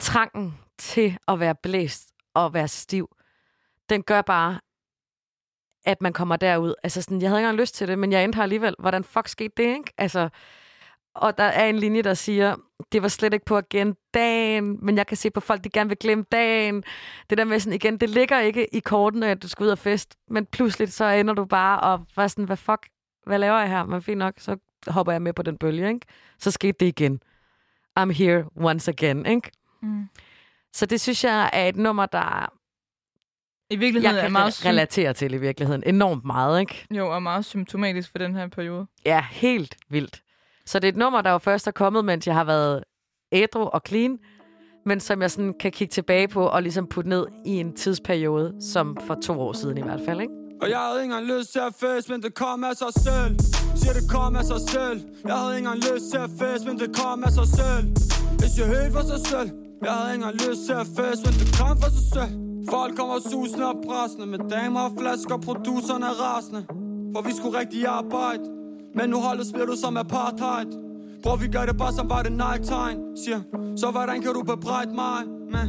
trangen til at være blæst og være stiv, den gør bare, at man kommer derud. Altså sådan, jeg havde ikke engang lyst til det, men jeg endte her alligevel. Hvordan fuck skete det, ikke? Altså, og der er en linje, der siger, det var slet ikke på igen dagen, men jeg kan se på folk, de gerne vil glemme dagen. Det der med sådan igen, det ligger ikke i kortene, at du skal ud og fest, men pludselig så ender du bare og var sådan, hvad fuck, hvad laver jeg her? Men fint nok, så hopper jeg med på den bølge, ikke? Så skete det igen. I'm here once again, ikke? Mm. Så det synes jeg er et nummer, der I virkeligheden jeg er kan meget, re- relatere til i virkeligheden. Enormt meget, ikke? jo, og meget symptomatisk for den her periode. Ja, helt vildt. Så det er et nummer, der jo først er kommet, mens jeg har været ædru og clean, men som jeg sådan kan kigge tilbage på og ligesom putte ned i en tidsperiode, som for to år siden i hvert fald, ikke? Og jeg havde ikke engang lyst til at fest, men det kom af sig selv Siger det kom af sig selv Jeg havde ikke engang lyst til at fest, men det kom af sig selv Det siger helt for sig selv Jeg havde ikke engang lyst til at fest, men det kom for sig selv Folk kommer susende og pressende Med damer og flasker, producerne er rasende. For vi skulle rigtig arbejde Men nu holdet spiller du som apartheid. Bror, vi gør det bare som bare det night-time Siger, så hvordan kan du bebrejde mig? Men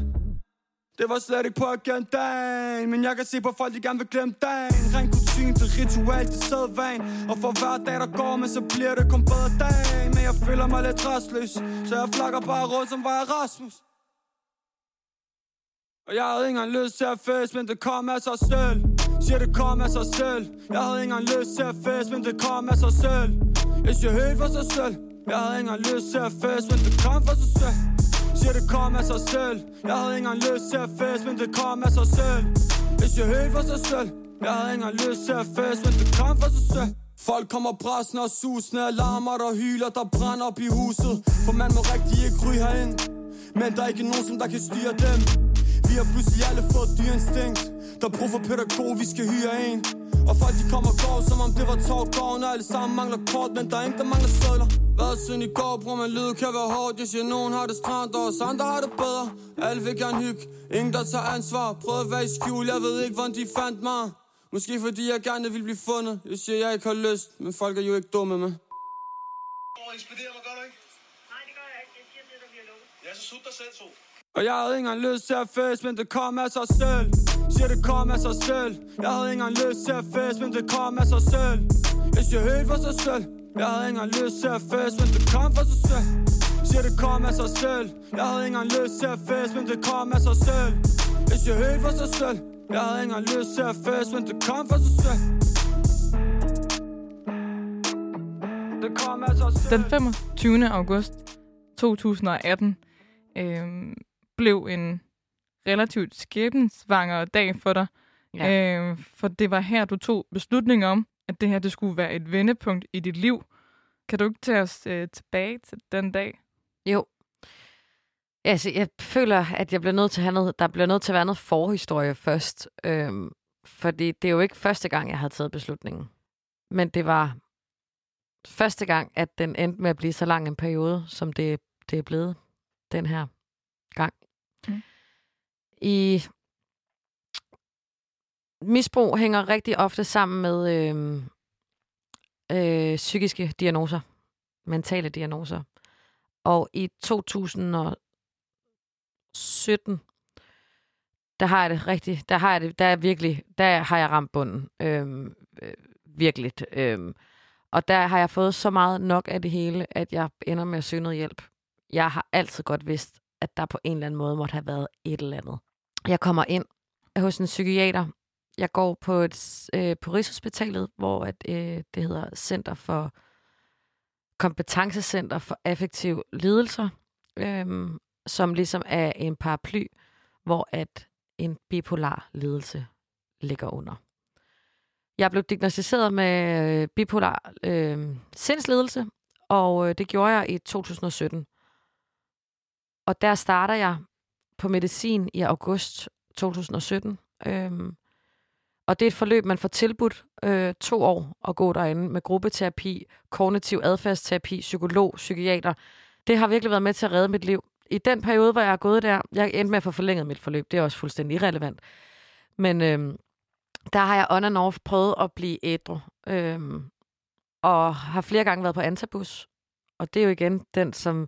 det var slet ikke på agendaen Men jeg kan se på folk, de gerne vil glemme dagen. Ren kutin til ritual, det sædvan Og for hver dag, der går, men så bliver det kun bedre dag. Men jeg føler mig lidt restløs Så jeg flakker bare rundt, som var Erasmus. Rasmus og jeg havde ikke engang lyst til at fest, men det kom af sig selv. Siger det kom af sig selv. Jeg havde ikke engang lyst til at fest, men det kom af sig selv. Jeg siger helt for sig selv. Jeg havde ikke engang lyst til at fest, men det kom for sig selv. Siger det kom af sig selv. Jeg havde ikke engang lyst til at fest, men det kom af sig selv. Jeg siger helt for sig selv. Jeg havde ikke engang lyst til at fest, men det kom for sig selv. Folk kommer bræsende og susende Alarmer der hyler, der brænder op i huset. For man må rigtig ikke ryge herind. Men der er ikke nogen, som der kan styre dem. Vi har pludselig alle fået dyrinstinkt Der er brug for pædagog, vi skal hyre en. Og folk de kommer og går, som om det var tårtgården Og alle sammen mangler kort, men der er ingen, der mangler sædler. Hvad siden i går, bror, man lyde kan være hårdt. Jeg siger, nogen har det stramt, og os andre har det bedre. Alle vil gerne hygge, ingen der tager ansvar. Prøv at være i skjul, jeg ved ikke, hvordan de fandt mig. Måske fordi jeg gerne vil blive fundet. Jeg siger, jeg ikke har lyst, men folk er jo ikke dumme med Og jeg havde ikke engang lyst til at fest, men det kom af sig selv. Siger det kom af sig selv. Jeg havde ikke engang lyst til at fest, men det kom af sig selv. Jeg siger helt for sig selv. Jeg havde engang lyst til at fest, men det kom for sig selv. Siger det kom af sig selv. Jeg havde ikke engang lyst til at fest, men det kom af sig selv. Jeg siger helt for sig selv. Jeg havde ikke engang lyst til at fest, men det kom for sig selv. Den 25. august 2018 øh, blev en relativt skæbensvanger dag for dig. Ja. Øh, for det var her, du tog beslutning om, at det her det skulle være et vendepunkt i dit liv. Kan du ikke tage os øh, tilbage til den dag? Jo. Altså, jeg føler, at jeg bliver nødt til at have noget, der bliver nødt til at være noget forhistorie først. Øhm, fordi det er jo ikke første gang, jeg havde taget beslutningen. Men det var første gang, at den endte med at blive så lang en periode, som det, det er blevet den her gang. I misbrug hænger rigtig ofte sammen med øh, øh, psykiske diagnoser, mentale diagnoser. Og i 2017, der har jeg det rigtigt, der har jeg det, der er virkelig, der har jeg ramt bunden. Øhm, øh, virkelig. Øhm, og der har jeg fået så meget nok af det hele, at jeg ender med at søge noget hjælp. Jeg har altid godt vidst, at der på en eller anden måde måtte have været et eller andet. Jeg kommer ind hos en psykiater. Jeg går på, et, øh, på Rigshospitalet, hvor at, øh, det hedder Center for Kompetencecenter for Affektiv Lidelser, øh, som ligesom er en paraply, hvor at en bipolar lidelse ligger under. Jeg blev diagnostiseret med øh, bipolar øh, sindslidelse, og øh, det gjorde jeg i 2017. Og der starter jeg på medicin i august 2017. Øhm, og det er et forløb, man får tilbudt øh, to år at gå derinde med gruppeterapi, kognitiv adfærdsterapi, psykolog, psykiater. Det har virkelig været med til at redde mit liv. I den periode, hvor jeg har gået der, jeg endte med at få forlænget mit forløb. Det er også fuldstændig irrelevant. Men øh, der har jeg on and off prøvet at blive ædru. Øh, og har flere gange været på antabus. Og det er jo igen den, som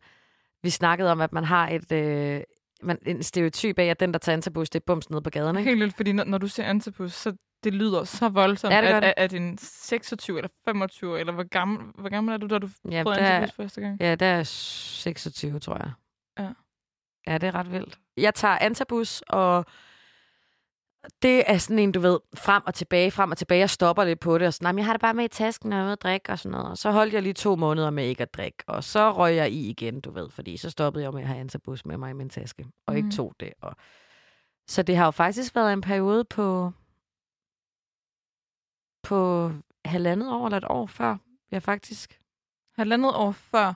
vi snakkede om, at man har et, øh, man, en stereotyp af, at den, der tager antabus, det er bums nede på gaden. Ikke? Helt vildt, fordi når, når du ser antabus, så det lyder så voldsomt, Ja, det at, det. at, en 26 eller 25, eller hvor gammel, hvor gammel er du, da du Ja, prøvede antabus første gang? Ja, der er 26, tror jeg. Ja. Ja, det er ret vildt. Jeg tager antabus, og det er sådan en, du ved, frem og tilbage, frem og tilbage. Jeg stopper lidt på det, og sådan, "Nej, men jeg har det bare med i tasken, og jeg at drikke og sådan noget. Og så holdt jeg lige to måneder med ikke at drikke, og så røg jeg i igen, du ved, fordi så stoppede jeg med at have antabus med mig i min taske, og ikke Mhm. tog det. Og... Så det har jo faktisk været en periode på, på halvandet år eller et år før, jeg faktisk, Halvandet år før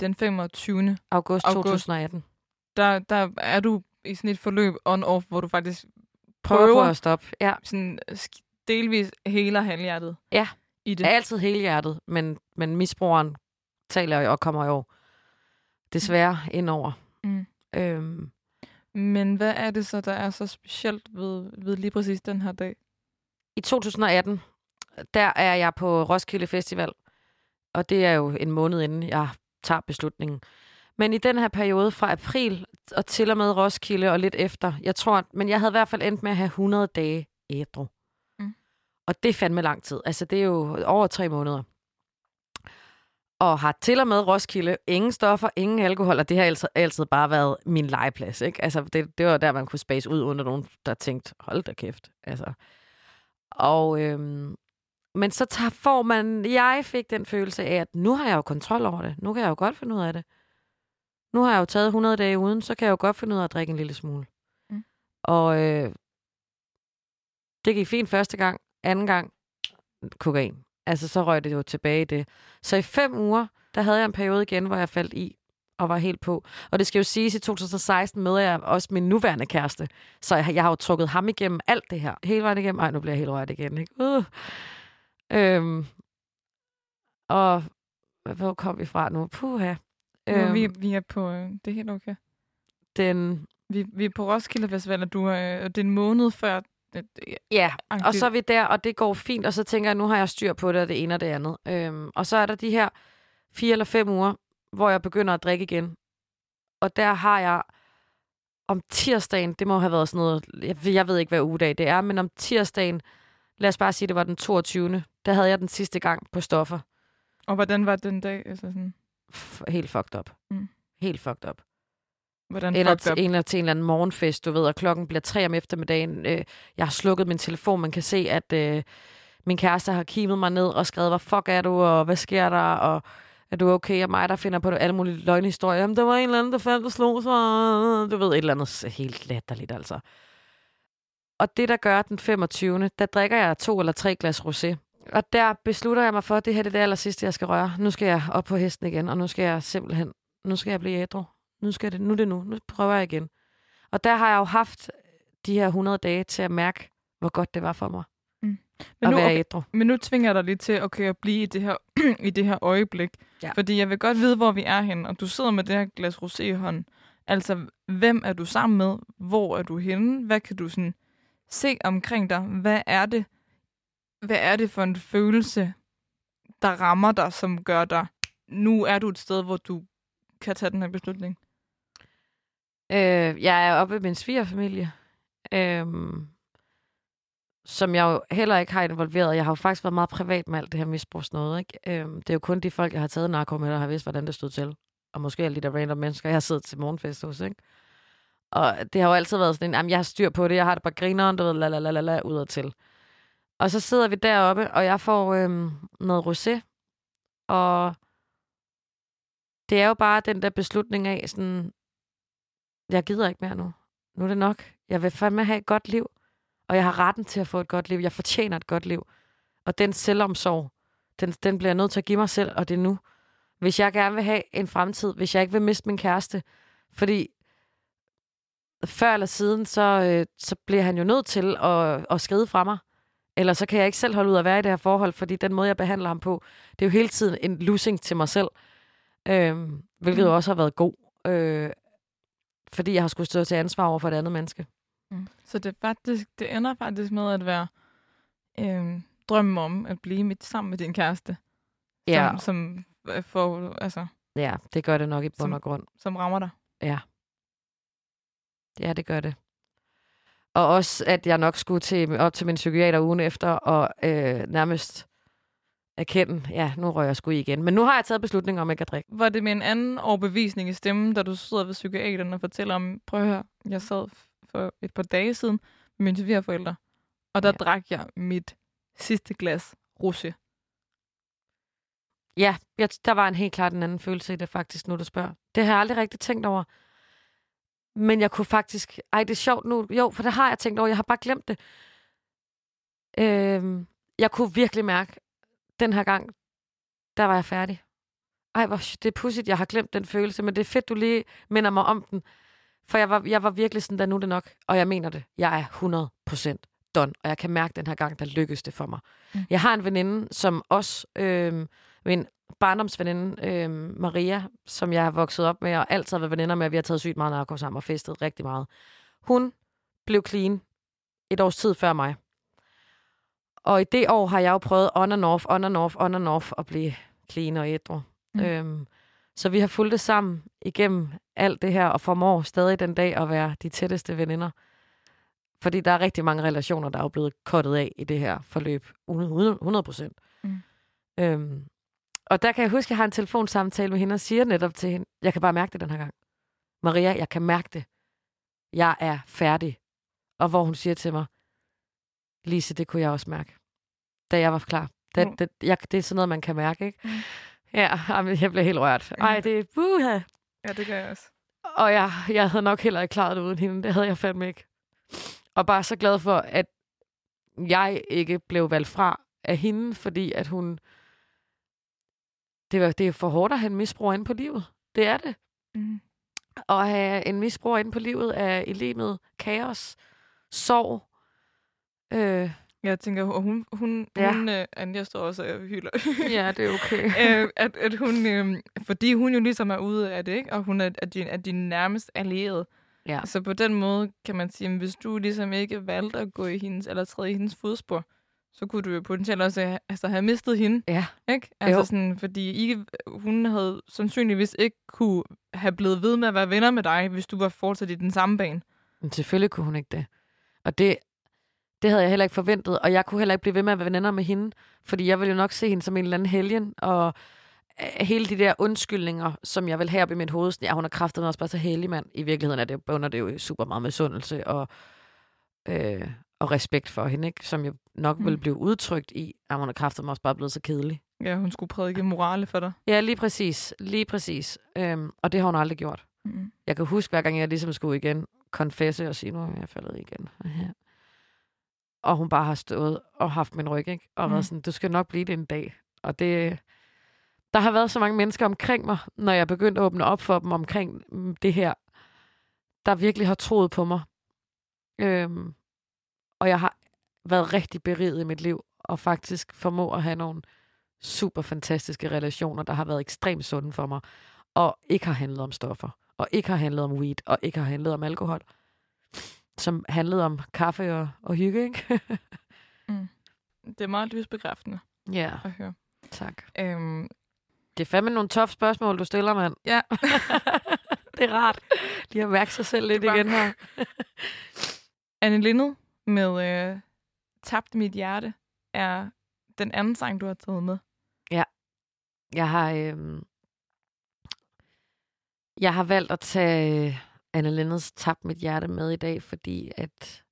den 25. august, August. 2018. Der, der er du i sådan et forløb on-off, hvor du faktisk Prøver prøver på at stoppe. Ja. sådan sk- delvis hele halvhjertet Ja. i det. Altid helhjertet, men, men misbrugeren taler jo og kommer jo desværre ind over. Mm. Øhm, Men hvad er det så, der er så specielt ved, ved lige præcis den her dag? I 2018, der er jeg på Roskilde Festival, og det er jo en måned inden jeg tager beslutningen. Men i den her periode fra april og til og med Roskilde og lidt efter, jeg tror, men jeg havde i hvert fald endt med at have 100 dage ædru. Mm. Og det er fandme lang tid. Altså, det er jo over tre måneder. Og har til og med Roskilde ingen stoffer, ingen alkohol, og det har altid, altid bare været min legeplads. Ikke? Altså, det, det var der, man kunne space ud under nogen, der tænkte, hold da kæft. Altså. Og, øhm, men så tager, får man, jeg fik den følelse af, at nu har jeg jo kontrol over det. Nu kan jeg jo godt finde ud af det. Nu har jeg jo taget 100 dage uden, så kan jeg jo godt finde ud af at drikke en lille smule. Mm. Og øh, det gik fint første gang. Anden gang, kokain. Altså, så røg det jo tilbage i det. Så i fem uger, der havde jeg en periode igen, hvor jeg faldt i og var helt på. Og det skal jo siges, i 2016 møder jeg også min nuværende kæreste. Så jeg, jeg har jo trukket ham igennem alt det her. Hele vejen igennem. Ej, nu bliver jeg helt rørt igen. Ikke? Uh. Øhm. Og hvor kom vi fra nu? Puha. Øhm. Vi, vi er på... Øh, det er helt okay. den, Vi, vi er på Roskilde Festival, og du, øh, og det er en måned før... Ja, og så er vi der, og det går fint, og så tænker jeg, nu har jeg styr på det, og det ene og det andet. Øhm, og så er der de her fire eller fem uger, hvor jeg begynder at drikke igen. Og der har jeg om tirsdagen, det må have været sådan noget, jeg, jeg ved ikke, hvad ugedag det er, men om tirsdagen, lad os bare sige, det var den 22. Der havde jeg den sidste gang på stoffer. Og hvordan var den dag? Altså sådan, helt fucked up. Mm. Helt fucked up. hvordan eller fucked up? en, eller til en eller anden morgenfest, du ved, og klokken bliver tre om eftermiddagen. Øh, jeg har slukket min telefon, man kan se, at øh, min kæreste har kimet mig ned og skrevet, hvad fuck er du, og hvad sker der, og er du okay, og mig, der finder på alle mulige løgnhistorier. Jamen, der var en eller anden, der faldt og slog sig, du ved, et eller andet helt latterligt, altså. Og det, der gør den 25. der drikker jeg to eller tre glas rosé. Og der beslutter jeg mig for, at det her det er det aller sidste, jeg skal røre. Nu skal jeg op på hesten igen, og nu skal jeg simpelthen, nu skal jeg blive ædru nu, skal det, nu er det nu. Nu prøver jeg igen. Og der har jeg jo haft de her 100 dage til at mærke, hvor godt det var for mig Men at nu, være okay, ædru. men nu tvinger jeg dig lige til okay, at blive i det her, [clears throat] i det her øjeblik. Ja. Fordi jeg vil godt vide, hvor vi er henne. Og du sidder med det her glas rosé i hånden. Altså, hvem er du sammen med? Hvor er du henne? Hvad kan du sådan se omkring dig? Hvad er det, hvad er det for en følelse, der rammer dig, som gør dig, nu er du et sted, hvor du kan tage den her beslutning? Øh, jeg er oppe i min svigerfamilie, øh, som jeg jo heller ikke har involveret. Jeg har jo faktisk været meget privat med alt det her misbrugsnåde. Ikke? Øh, det er jo kun de folk, jeg har taget narko med, der har vidst, hvordan det stod til. Og måske alle de der random mennesker, jeg har siddet til morgenfest hos. Ikke? Og det har jo altid været sådan en, jamen, jeg har styr på det, jeg har det bare grineren, du ved, la la la la, la ud og til. Og så sidder vi deroppe, og jeg får øhm, noget rosé. Og det er jo bare den der beslutning af, sådan, jeg gider ikke mere nu. Nu er det nok. Jeg vil fandme have et godt liv. Og jeg har retten til at få et godt liv. Jeg fortjener et godt liv. Og den selvomsorg, den, den bliver jeg nødt til at give mig selv, og det er nu. Hvis jeg gerne vil have en fremtid, hvis jeg ikke vil miste min kæreste, fordi før eller siden, så, øh, så bliver han jo nødt til at, at skride fra mig. Eller så kan jeg ikke selv holde ud at være i det her forhold, fordi den måde, jeg behandler ham på, det er jo hele tiden en losing til mig selv. Øh, hvilket mm. også har været god. Øh, fordi jeg har skulle stå til ansvar over for et andet menneske. Mm. Så det, faktisk, det ender faktisk med at være øh, drømmen om at blive midt sammen med din kæreste. Ja. Som, som får, altså, Ja, det gør det nok i bund og grund. som rammer dig. Ja. Ja, det gør det. Og også, at jeg nok skulle til, op til min psykiater ugen efter og øh, nærmest erkende, ja, nu rører jeg sgu i igen. Men nu har jeg taget beslutning om ikke at drikke. Var det med en anden overbevisning i stemmen, da du sidder ved psykiateren og fortæller om, prøv at høre, jeg sad for et par dage siden med mine svigerforældre, og der ja. drak jeg mit sidste glas rosé. Ja, jeg, der var en helt klart en anden følelse i det faktisk, nu du spørger. Det har jeg aldrig rigtig tænkt over. Men jeg kunne faktisk... Ej, det er sjovt nu. Jo, for det har jeg tænkt over. Jeg har bare glemt det. Øhm, jeg kunne virkelig mærke, den her gang, der var jeg færdig. Ej, hvor, det er pudsigt, jeg har glemt den følelse, men det er fedt, du lige minder mig om den. For jeg var, jeg var virkelig sådan, der nu er det nok. Og jeg mener det. Jeg er 100% done. Og jeg kan mærke den her gang, der lykkedes det for mig. Mm. Jeg har en veninde, som også... Øhm, min barndomsveninde, øh, Maria, som jeg har vokset op med, og altid har været veninder med, og vi har taget sygt meget narko sammen og festet rigtig meget. Hun blev clean et års tid før mig. Og i det år har jeg jo prøvet on and off, on and off, on and off at blive clean og ædru. Mm. Øhm, så vi har fulgt det sammen igennem alt det her, og formår stadig den dag at være de tætteste veninder. Fordi der er rigtig mange relationer, der er jo blevet kottet af i det her forløb. 100 procent. Mm. Øhm, og der kan jeg huske, at jeg har en telefonsamtale med hende og siger netop til hende, jeg kan bare mærke det den her gang. Maria, jeg kan mærke det. Jeg er færdig. Og hvor hun siger til mig, Lise, det kunne jeg også mærke, da jeg var klar. Det, Mm. det, jeg, det er sådan noget, man kan mærke, ikke? Mm. Ja, jeg blev helt rørt. Ej, det er buha. Ja, det gør jeg også. Og jeg, jeg havde nok heller ikke klaret det uden hende. Det havde jeg fandme ikke. Og bare så glad for, at jeg ikke blev valgt fra af hende, fordi at hun... Det, var, det er for hårdt at have en misbrug inde på livet. Det er det. Mm. Og at have en misbrug inde på livet er i livet kaos, sorg. Øh, Jeg tænker, og hun, hun, ja. hun øh, Anja står også og hylder. [laughs] ja, det er okay. [laughs] øh, at, at hun, øh, fordi hun jo ligesom er ude af det, ikke? og hun er, er, din, er din nærmest allierede. Ja. Så på den måde kan man sige, at hvis du ligesom ikke valgte at gå i hendes, eller træde i hendes fodspor, så kunne du jo potentielt også have, altså, have mistet hende. Ja. Ikke? Altså Jo. sådan, fordi ikke, hun havde sandsynligvis ikke kunne have blevet ved med at være venner med dig, hvis du var fortsat i den samme bane. Men selvfølgelig kunne hun ikke det. Og det, det havde jeg heller ikke forventet, og jeg kunne heller ikke blive ved med at være venner med hende, fordi jeg ville jo nok se hende som en eller anden helgen, og øh, hele de der undskyldninger, som jeg vil have op i mit hoved, sådan, ja, hun har kraftet også bare så heldig mand. I virkeligheden er det, bunder det jo super meget med sundelse og, øh, og respekt for hende, ikke? som jo nok mm. vil blive udtrykt i, at hun har kraftet mig også bare blevet så kedelig. Ja, hun skulle prædike morale for dig. Ja, lige præcis. Lige præcis. Øhm, og det har hun aldrig gjort. Mm. Jeg kan huske, hver gang jeg ligesom skulle igen konfesse og sige, nu er jeg faldet igen. Ja. Og hun bare har stået og haft min ryg, ikke? Og mm. Mm. været sådan, du skal nok blive det en dag. Og det... Der har været så mange mennesker omkring mig, når jeg begyndte at åbne op for dem omkring mm, det her, der virkelig har troet på mig. Øhm, og jeg har været rigtig beriget i mit liv, og faktisk formå at have nogle super fantastiske relationer, der har været ekstremt sunde for mig, og ikke har handlet om stoffer, og ikke har handlet om weed, og ikke har handlet om alkohol, som handlede om kaffe og, og hygge, ikke? Mm. Det er meget lysbekræftende ja, at høre. tak. Øhm, Det er fandme nogle tough spørgsmål, du stiller, mand. ja, [laughs] det er rart. Lige at mærke sig selv lidt igen her. Anne Lindet med øh, Tabt mit hjerte er den anden sang, du har taget med. Ja. Jeg har, øh, jeg har valgt at tage Anna Anne Lindeds Tab mit hjerte med i dag, fordi at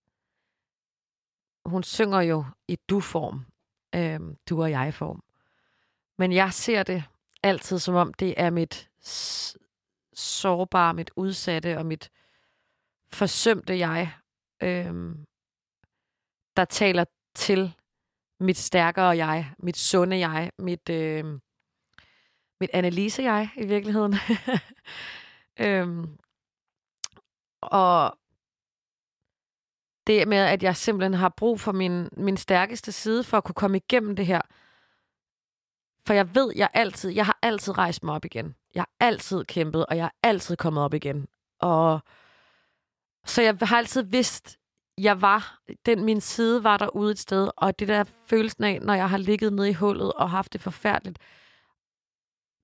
hun synger jo i du-form, øh, du og jeg-form. Men jeg ser det altid som om, det er mit s- sårbare, mit udsatte og mit forsømte jeg, øh, der taler til mit stærkere jeg, mit sunde jeg, mit... Øh, mit analyse-jeg i virkeligheden. [laughs] øhm, og det med, at jeg simpelthen har brug for min, min stærkeste side for at kunne komme igennem det her. For jeg ved, jeg altid, jeg har altid rejst mig op igen. Jeg har altid kæmpet, og jeg har altid kommet op igen. Og så jeg har altid vidst, jeg var, den min side var derude et sted, og det der følelsen af, når jeg har ligget nede i hullet og haft det forfærdeligt,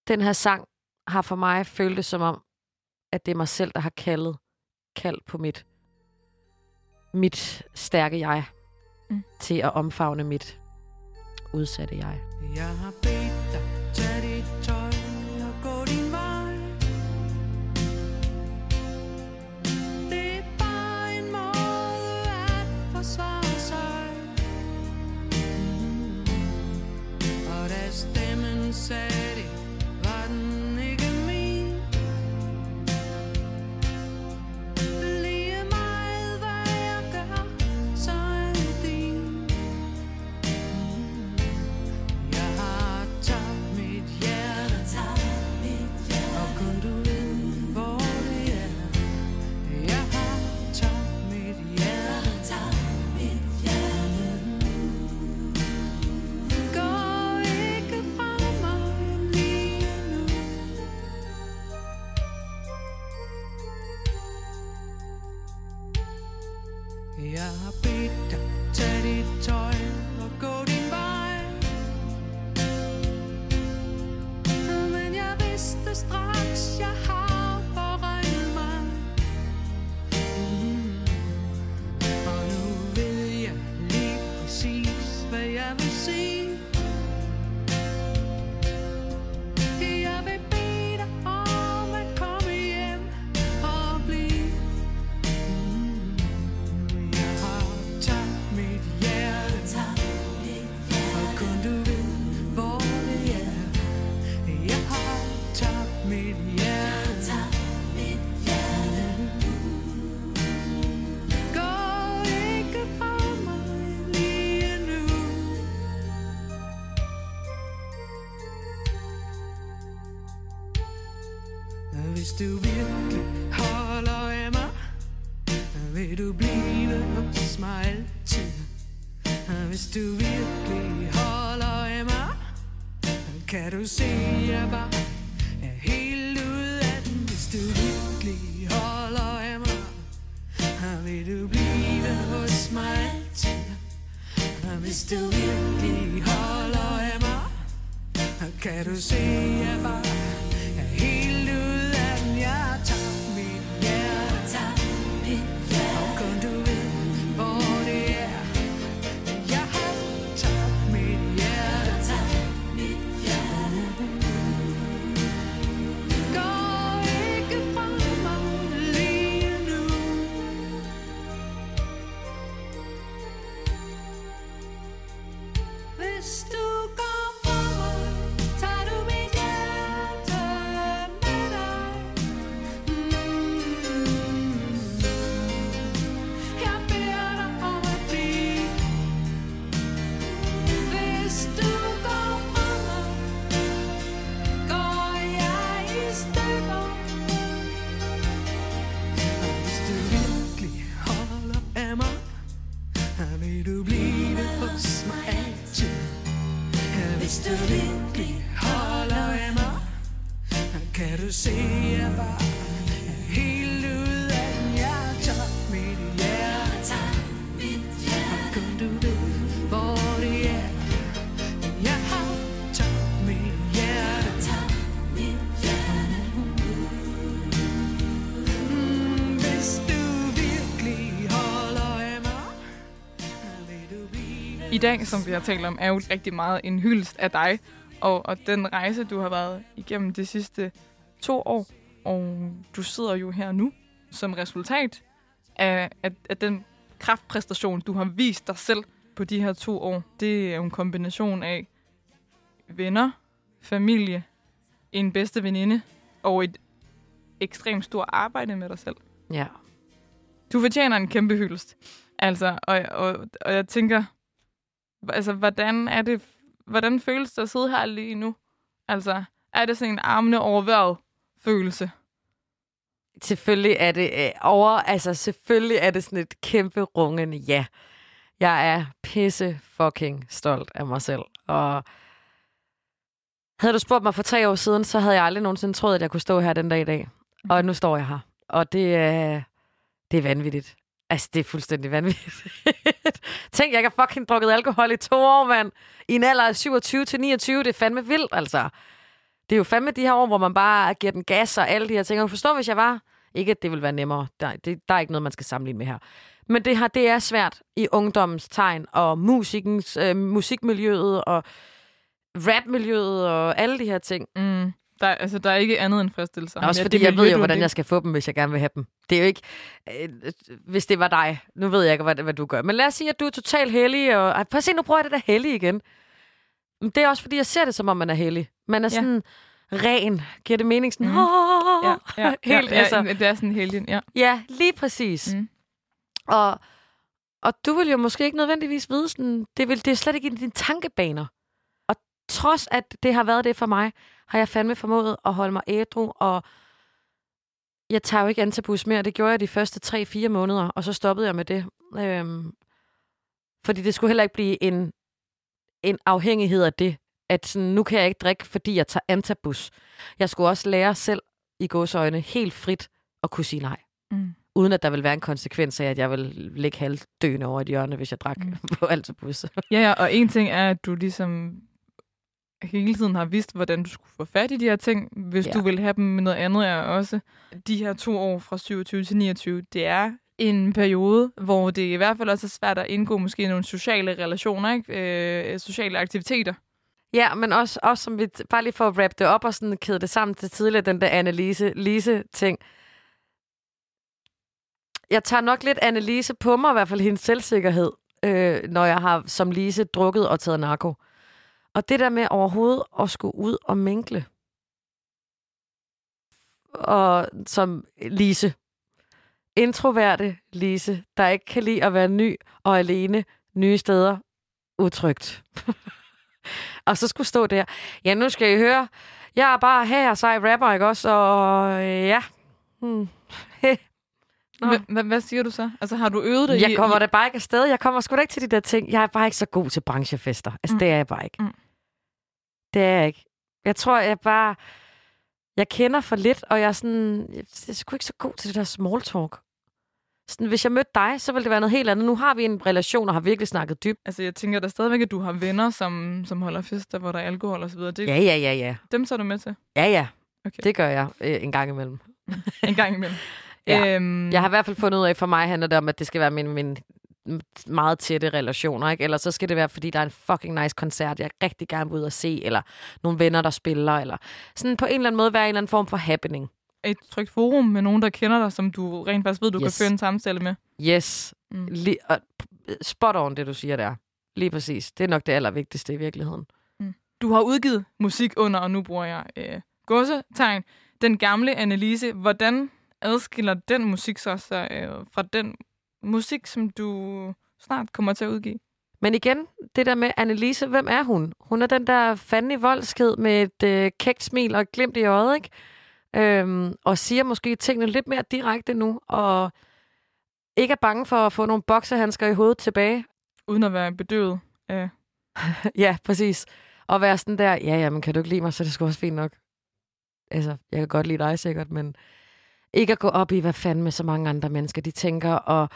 den her sang har for mig følt det som om, at det er mig selv, der har kaldet kald på mit, mit stærke jeg Mm. til at omfavne mit udsatte jeg. Jeg har bedt Kan du se, jeg bare er helt ude af den? Hvis du virkelig holder af mig Og Vil du blive hos mig altid? Og Hvis du virkelig holder af mig Kan du se, jeg bare som vi har talt om, er jo rigtig meget en hyldest af dig, og, og den rejse, du har været igennem de sidste to år, og du sidder jo her nu som resultat af, af, af den kraftpræstation, du har vist dig selv på de her to år. Det er jo en kombination af venner, familie, en bedste veninde og et ekstremt stort arbejde med dig selv. Ja. Du fortjener en kæmpe hyldest. Altså, og, og, og jeg tænker, altså, hvordan er det, hvordan føles det at sidde her lige nu? Altså, er det sådan en armene overværet følelse? Selvfølgelig er det øh, over, altså selvfølgelig er det sådan et kæmpe rungende ja. Jeg er pisse fucking stolt af mig selv. Og havde du spurgt mig for tre år siden, så havde jeg aldrig nogensinde troet, at jeg kunne stå her den dag i dag. Og nu står jeg her. Og det, øh, det er vanvittigt. Altså, det er fuldstændig vanvittigt. [laughs] Tænk, jeg har fucking drukket alkohol i to år, mand. I en alder af 27 til 29. Det er fandme vildt, altså. Det er jo fandme de her år, hvor man bare giver den gas og alle de her ting. Og forstår, hvis jeg var... Ikke, at det ville være nemmere. Der, det, der er ikke noget, man skal sammenligne med her. Men det her, det er svært i ungdommens tegn, og musikens, øh, musikmiljøet, og rapmiljøet, og alle de her ting. Mm. Der, altså, der er ikke andet end fristelser. Også Ja, fordi det jeg ved jo, hvordan det- jeg skal få dem, hvis jeg gerne vil have dem. Det er jo ikke... Øh, hvis det var dig. Nu ved jeg ikke, hvad, hvad du gør. Men lad os sige, at du er totalt heldig. Og, ej, prøv at se, nu bruger jeg det der heldig igen. Men det er også, fordi jeg ser det, som om man er heldig. Man er Ja. sådan ren. Giver det mening? Sådan. "Åh." Ja, ja, [laughs] Helt, ja, altså. ja, det er sådan helt ja. Ja, lige præcis. Mm. Og, og du vil jo måske ikke nødvendigvis vide sådan, det, vil, det er slet ikke i dine tankebaner. Og trods at det har været det for mig, har jeg fandme formået at holde mig ædru, og jeg tager jo ikke antabus mere. Det gjorde jeg de første 3-4 måneder, og så stoppede jeg med det. Øhm, fordi det skulle heller ikke blive en, en afhængighed af det, at sådan, nu kan jeg ikke drikke, fordi jeg tager antabus. Jeg skulle også lære selv i gåsøjne helt frit at kunne sige nej Mm. uden at der vil være en konsekvens af, at jeg vil ligge halvdøende over et hjørne, hvis jeg drak mm. [laughs] På Altobus. Ja, ja, og en ting er, at du ligesom hele tiden har vidst, hvordan du skulle få fat i de her ting, hvis Ja. du vil have dem. Men noget andet er også, de her to år fra 27 til 29, det er en periode, hvor det i hvert fald også er svært at indgå måske nogle sociale relationer, ikke? Øh, sociale aktiviteter. Ja, men også, også som vi, bare lige for at wrap det op og sådan kæde det sammen til tidligere, den der Annelise Lise ting. Jeg tager nok lidt Annelise på mig, i hvert fald hendes selvsikkerhed, øh, når jeg har som Lise drukket og taget narko. Og det der med overhovedet at skulle ud og minkle. Og som Lise. Introverte Lise, der ikke kan lide at være ny og alene nye steder. Utrygt. [laughs] og så skulle stå der. Ja, nu skal I høre. Jeg er bare her, sej rapper, ikke også? Og øh, ja. Hmm. [laughs] Hvad siger du så? Altså, har du øvet dig Jeg kommer da bare ikke afsted. Jeg kommer sgu da ikke til de der ting. Jeg er bare ikke så god til branchefester. Altså, mm. Mm. det er jeg bare ikke. Mm. Det er jeg ikke. Jeg tror, jeg bare... Jeg kender for lidt, og jeg er sådan... Jeg er sgu ikke så god til det der small talk. Sådan, hvis jeg mødte dig, så ville det være noget helt andet. Nu har vi en relation og har virkelig snakket dybt. Altså, jeg tænker da stadigvæk, at du har venner, som, som holder fester, hvor der er alkohol og så videre. Det, Ja, ja, ja, ja. Dem tager du med til Ja, ja. Okay. Det gør jeg øh, en gang imellem. en gang imellem. [laughs] Ja. Øhm, Jeg har i hvert fald fundet ud af, for mig handler det om, at det skal være min, min meget tætte relationer, ikke? Eller så skal det være, fordi der er en fucking nice koncert, jeg rigtig gerne vil ud og se, eller nogle venner, der spiller, eller sådan på en eller anden måde være en eller anden form for happening. et trygt forum med nogen, der kender dig, som du rent faktisk ved, du Yes. kan føre en samtale med. Yes. Mm. Lige, og, spot on, det du siger der. Lige præcis. Det er nok det allervigtigste i virkeligheden. Du har udgivet musik under, og nu bruger jeg øh, godsetegn, den gamle Annelise. Hvordan adskiller den musik så sig øh, fra den musik, som du snart kommer til at udgive? Men igen, det der med Annelise, hvem er hun? Hun er den der fandme voldsked med et øh, kægt smil og et glimt i øjet, ikke? Øhm, og siger måske tingene lidt mere direkte nu, og ikke er bange for at få nogle boksehandsker i hovedet tilbage. Uden at være bedøvet af... [laughs] ja, præcis. Og være sådan der, ja, ja, men kan du ikke lide mig, så er det sgu også fint nok. Altså, jeg kan godt lide dig sikkert, men ikke at gå op i, hvad fanden med så mange andre mennesker, de tænker, og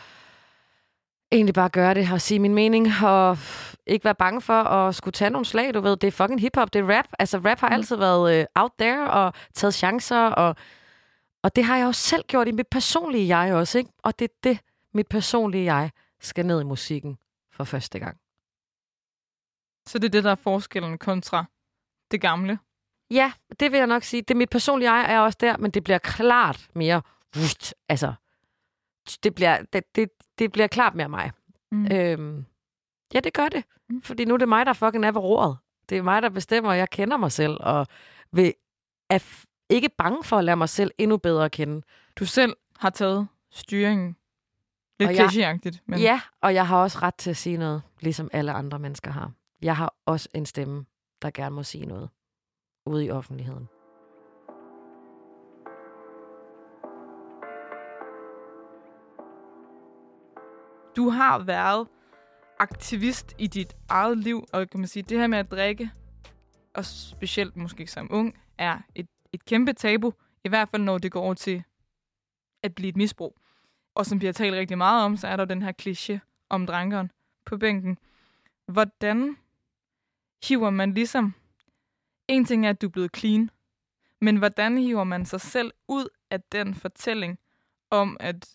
egentlig bare gøre det og sige min mening, og ikke være bange for at skulle tage nogle slag, du ved. Det er fucking hiphop, det er rap. Altså, rap har Mm. altid været øh, out there og taget chancer, og, og det har jeg også selv gjort i mit personlige jeg også, ikke? Og det er det, mit personlige jeg skal ned i musikken for første gang. Så det er det, der er forskellen kontra det gamle? Ja, det vil jeg nok sige. Det mit personlige jeg er også der, men det bliver klart mere... Vust, altså, det bliver, det, det, det bliver klart mere mig. Mm. Øhm, ja, det gør det. Mm. Fordi nu er det mig, der fucking er ved roret. Det er mig, der bestemmer, og jeg kender mig selv, og vil, er ikke bange for at lære mig selv endnu bedre at kende. Du selv har taget styringen. Lidt klichéagtigt, men Ja, og jeg har også ret til at sige noget, ligesom alle andre mennesker har. Jeg har også en stemme, der gerne må sige noget ude i offentligheden. du har været aktivist i dit eget liv, og kan man sige, det her med at drikke, og specielt måske som ung, er et, et kæmpe tabu, i hvert fald når det går over til at blive et misbrug. Og som vi har talt rigtig meget om, så er der den her kliché om drankeren på bænken. Hvordan hiver man ligesom... En ting er, at du er blevet clean, men hvordan hiver man sig selv ud af den fortælling om, at,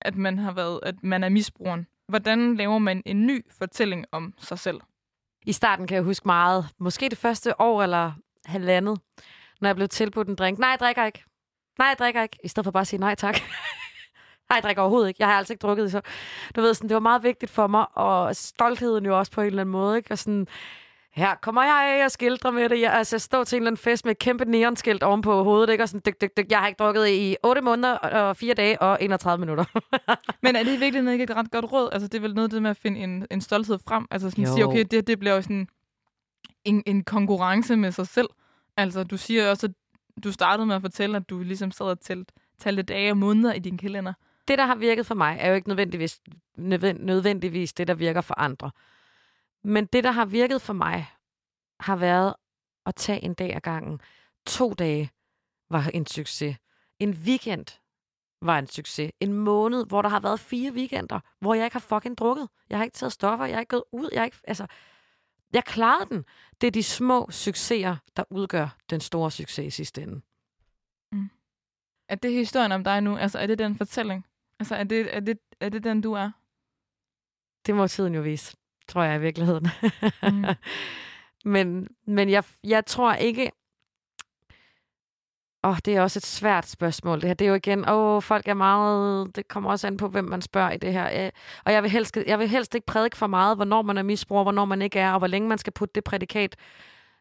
at man har været, at man er misbrugeren? Hvordan laver man en ny fortælling om sig selv? I starten kan jeg huske meget, måske det første år eller halvandet, når jeg blev tilbudt en drink. Nej, jeg drikker ikke. Nej, jeg drikker ikke. I stedet for bare at sige nej tak. [laughs] nej, jeg drikker overhovedet ikke. Jeg har altså ikke drukket så. Du ved, sådan, det var meget vigtigt for mig, og stoltheden jo også på en eller anden måde. Ikke? Og sådan, her kommer jeg og skildrer med det. Jeg, altså, står til en eller anden fest med et kæmpe neonskilt oven på hovedet, ikke? og sådan, dyk, dyk, dyk. jeg har ikke drukket i 8 måneder og 4 dage og 31 minutter. [laughs] Men er det i virkeligheden ikke et ret godt råd? Altså, det er vel noget det med at finde en, en stolthed frem. Altså sådan sige, okay, det, det bliver jo sådan en, en konkurrence med sig selv. Altså, du siger også, at du startede med at fortælle, at du ligesom sad og talt, talte dage og måneder i din kalender. det, der har virket for mig, er jo ikke nødvendigvis, nødven- nødvendigvis det, der virker for andre. Men det, der har virket for mig, har været at tage en dag ad gangen. To dage var en succes. En weekend var en succes. En måned, hvor der har været fire weekender, hvor jeg ikke har fucking drukket. Jeg har ikke taget stoffer, jeg har ikke gået ud. Jeg har ikke, altså, jeg klarede den. Det er de små succeser, der udgør den store succes i sidste ende. Er det historien om dig nu? Altså, er det den fortælling? Altså, er det, er det, er det den, du er? Det må tiden jo vise, tror jeg i virkeligheden. Mm. [laughs] men men jeg, jeg tror ikke... Åh, oh, det er også et svært spørgsmål. Det her, det er jo igen, åh, oh, folk er meget... Det kommer også an på, hvem man spørger i det her. Øh, Og jeg vil, helst, jeg vil helst ikke prædike for meget, hvornår man er misbruger, hvornår man ikke er, og hvor længe man skal putte det prædikat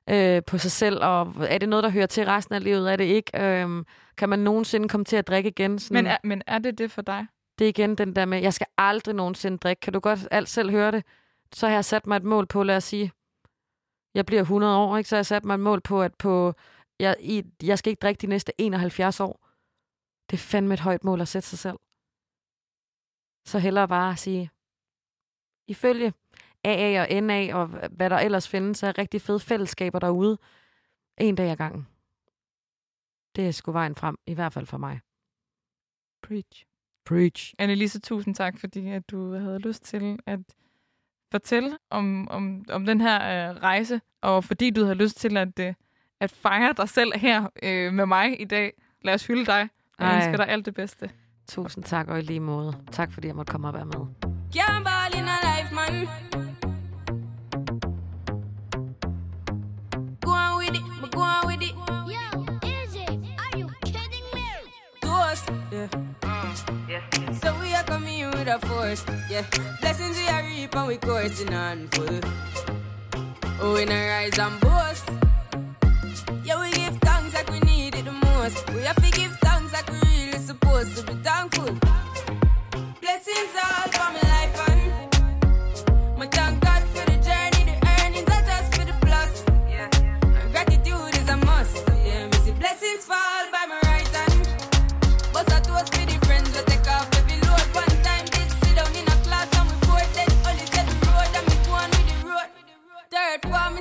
øh, på sig selv, og er det noget, der hører til resten af livet, er det ikke? Øh, kan man nogensinde komme til at drikke igen? Sådan, Men er, men er det det for dig? det er igen den der med, jeg skal aldrig nogensinde drikke. Kan du godt alt selv høre det? Så har jeg sat mig et mål på, lad os sige, jeg bliver 100 år, ikke? så har jeg sat mig et mål på, at på, jeg, i, jeg skal ikke drikke de næste 71 år. Det er fandme et højt mål at sætte sig selv. Så hellere bare at sige, ifølge AA og NA og hvad der ellers findes af rigtig fede fællesskaber derude, en dag ad gangen. Det er sgu vejen frem, i hvert fald for mig. Preach. Preach. Annelise, tusind tak, fordi at du havde lyst til at fortælle om, om, om den her øh, rejse, og fordi du havde lyst til at, øh, at fejre dig selv her øh, med mig i dag. Lad os hylde dig. Jeg Ej. ønsker dig alt det bedste. Tusind tak, og i lige måde. Tak, fordi jeg måtte komme og være med. Yeah. Yeah. So we are coming in with a force, yeah. Blessings we are reap and we coursing on full. Oh, we not rise and boast. Yeah, we give thanks like we need it the most. We have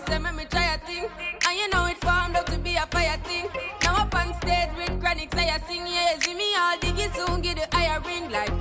say, make me try a thing. And you know it formed up to be a fire thing. Now up on stage with chronic, chronics, I sing, yeah, see me all diggy soon, get the higher ring like.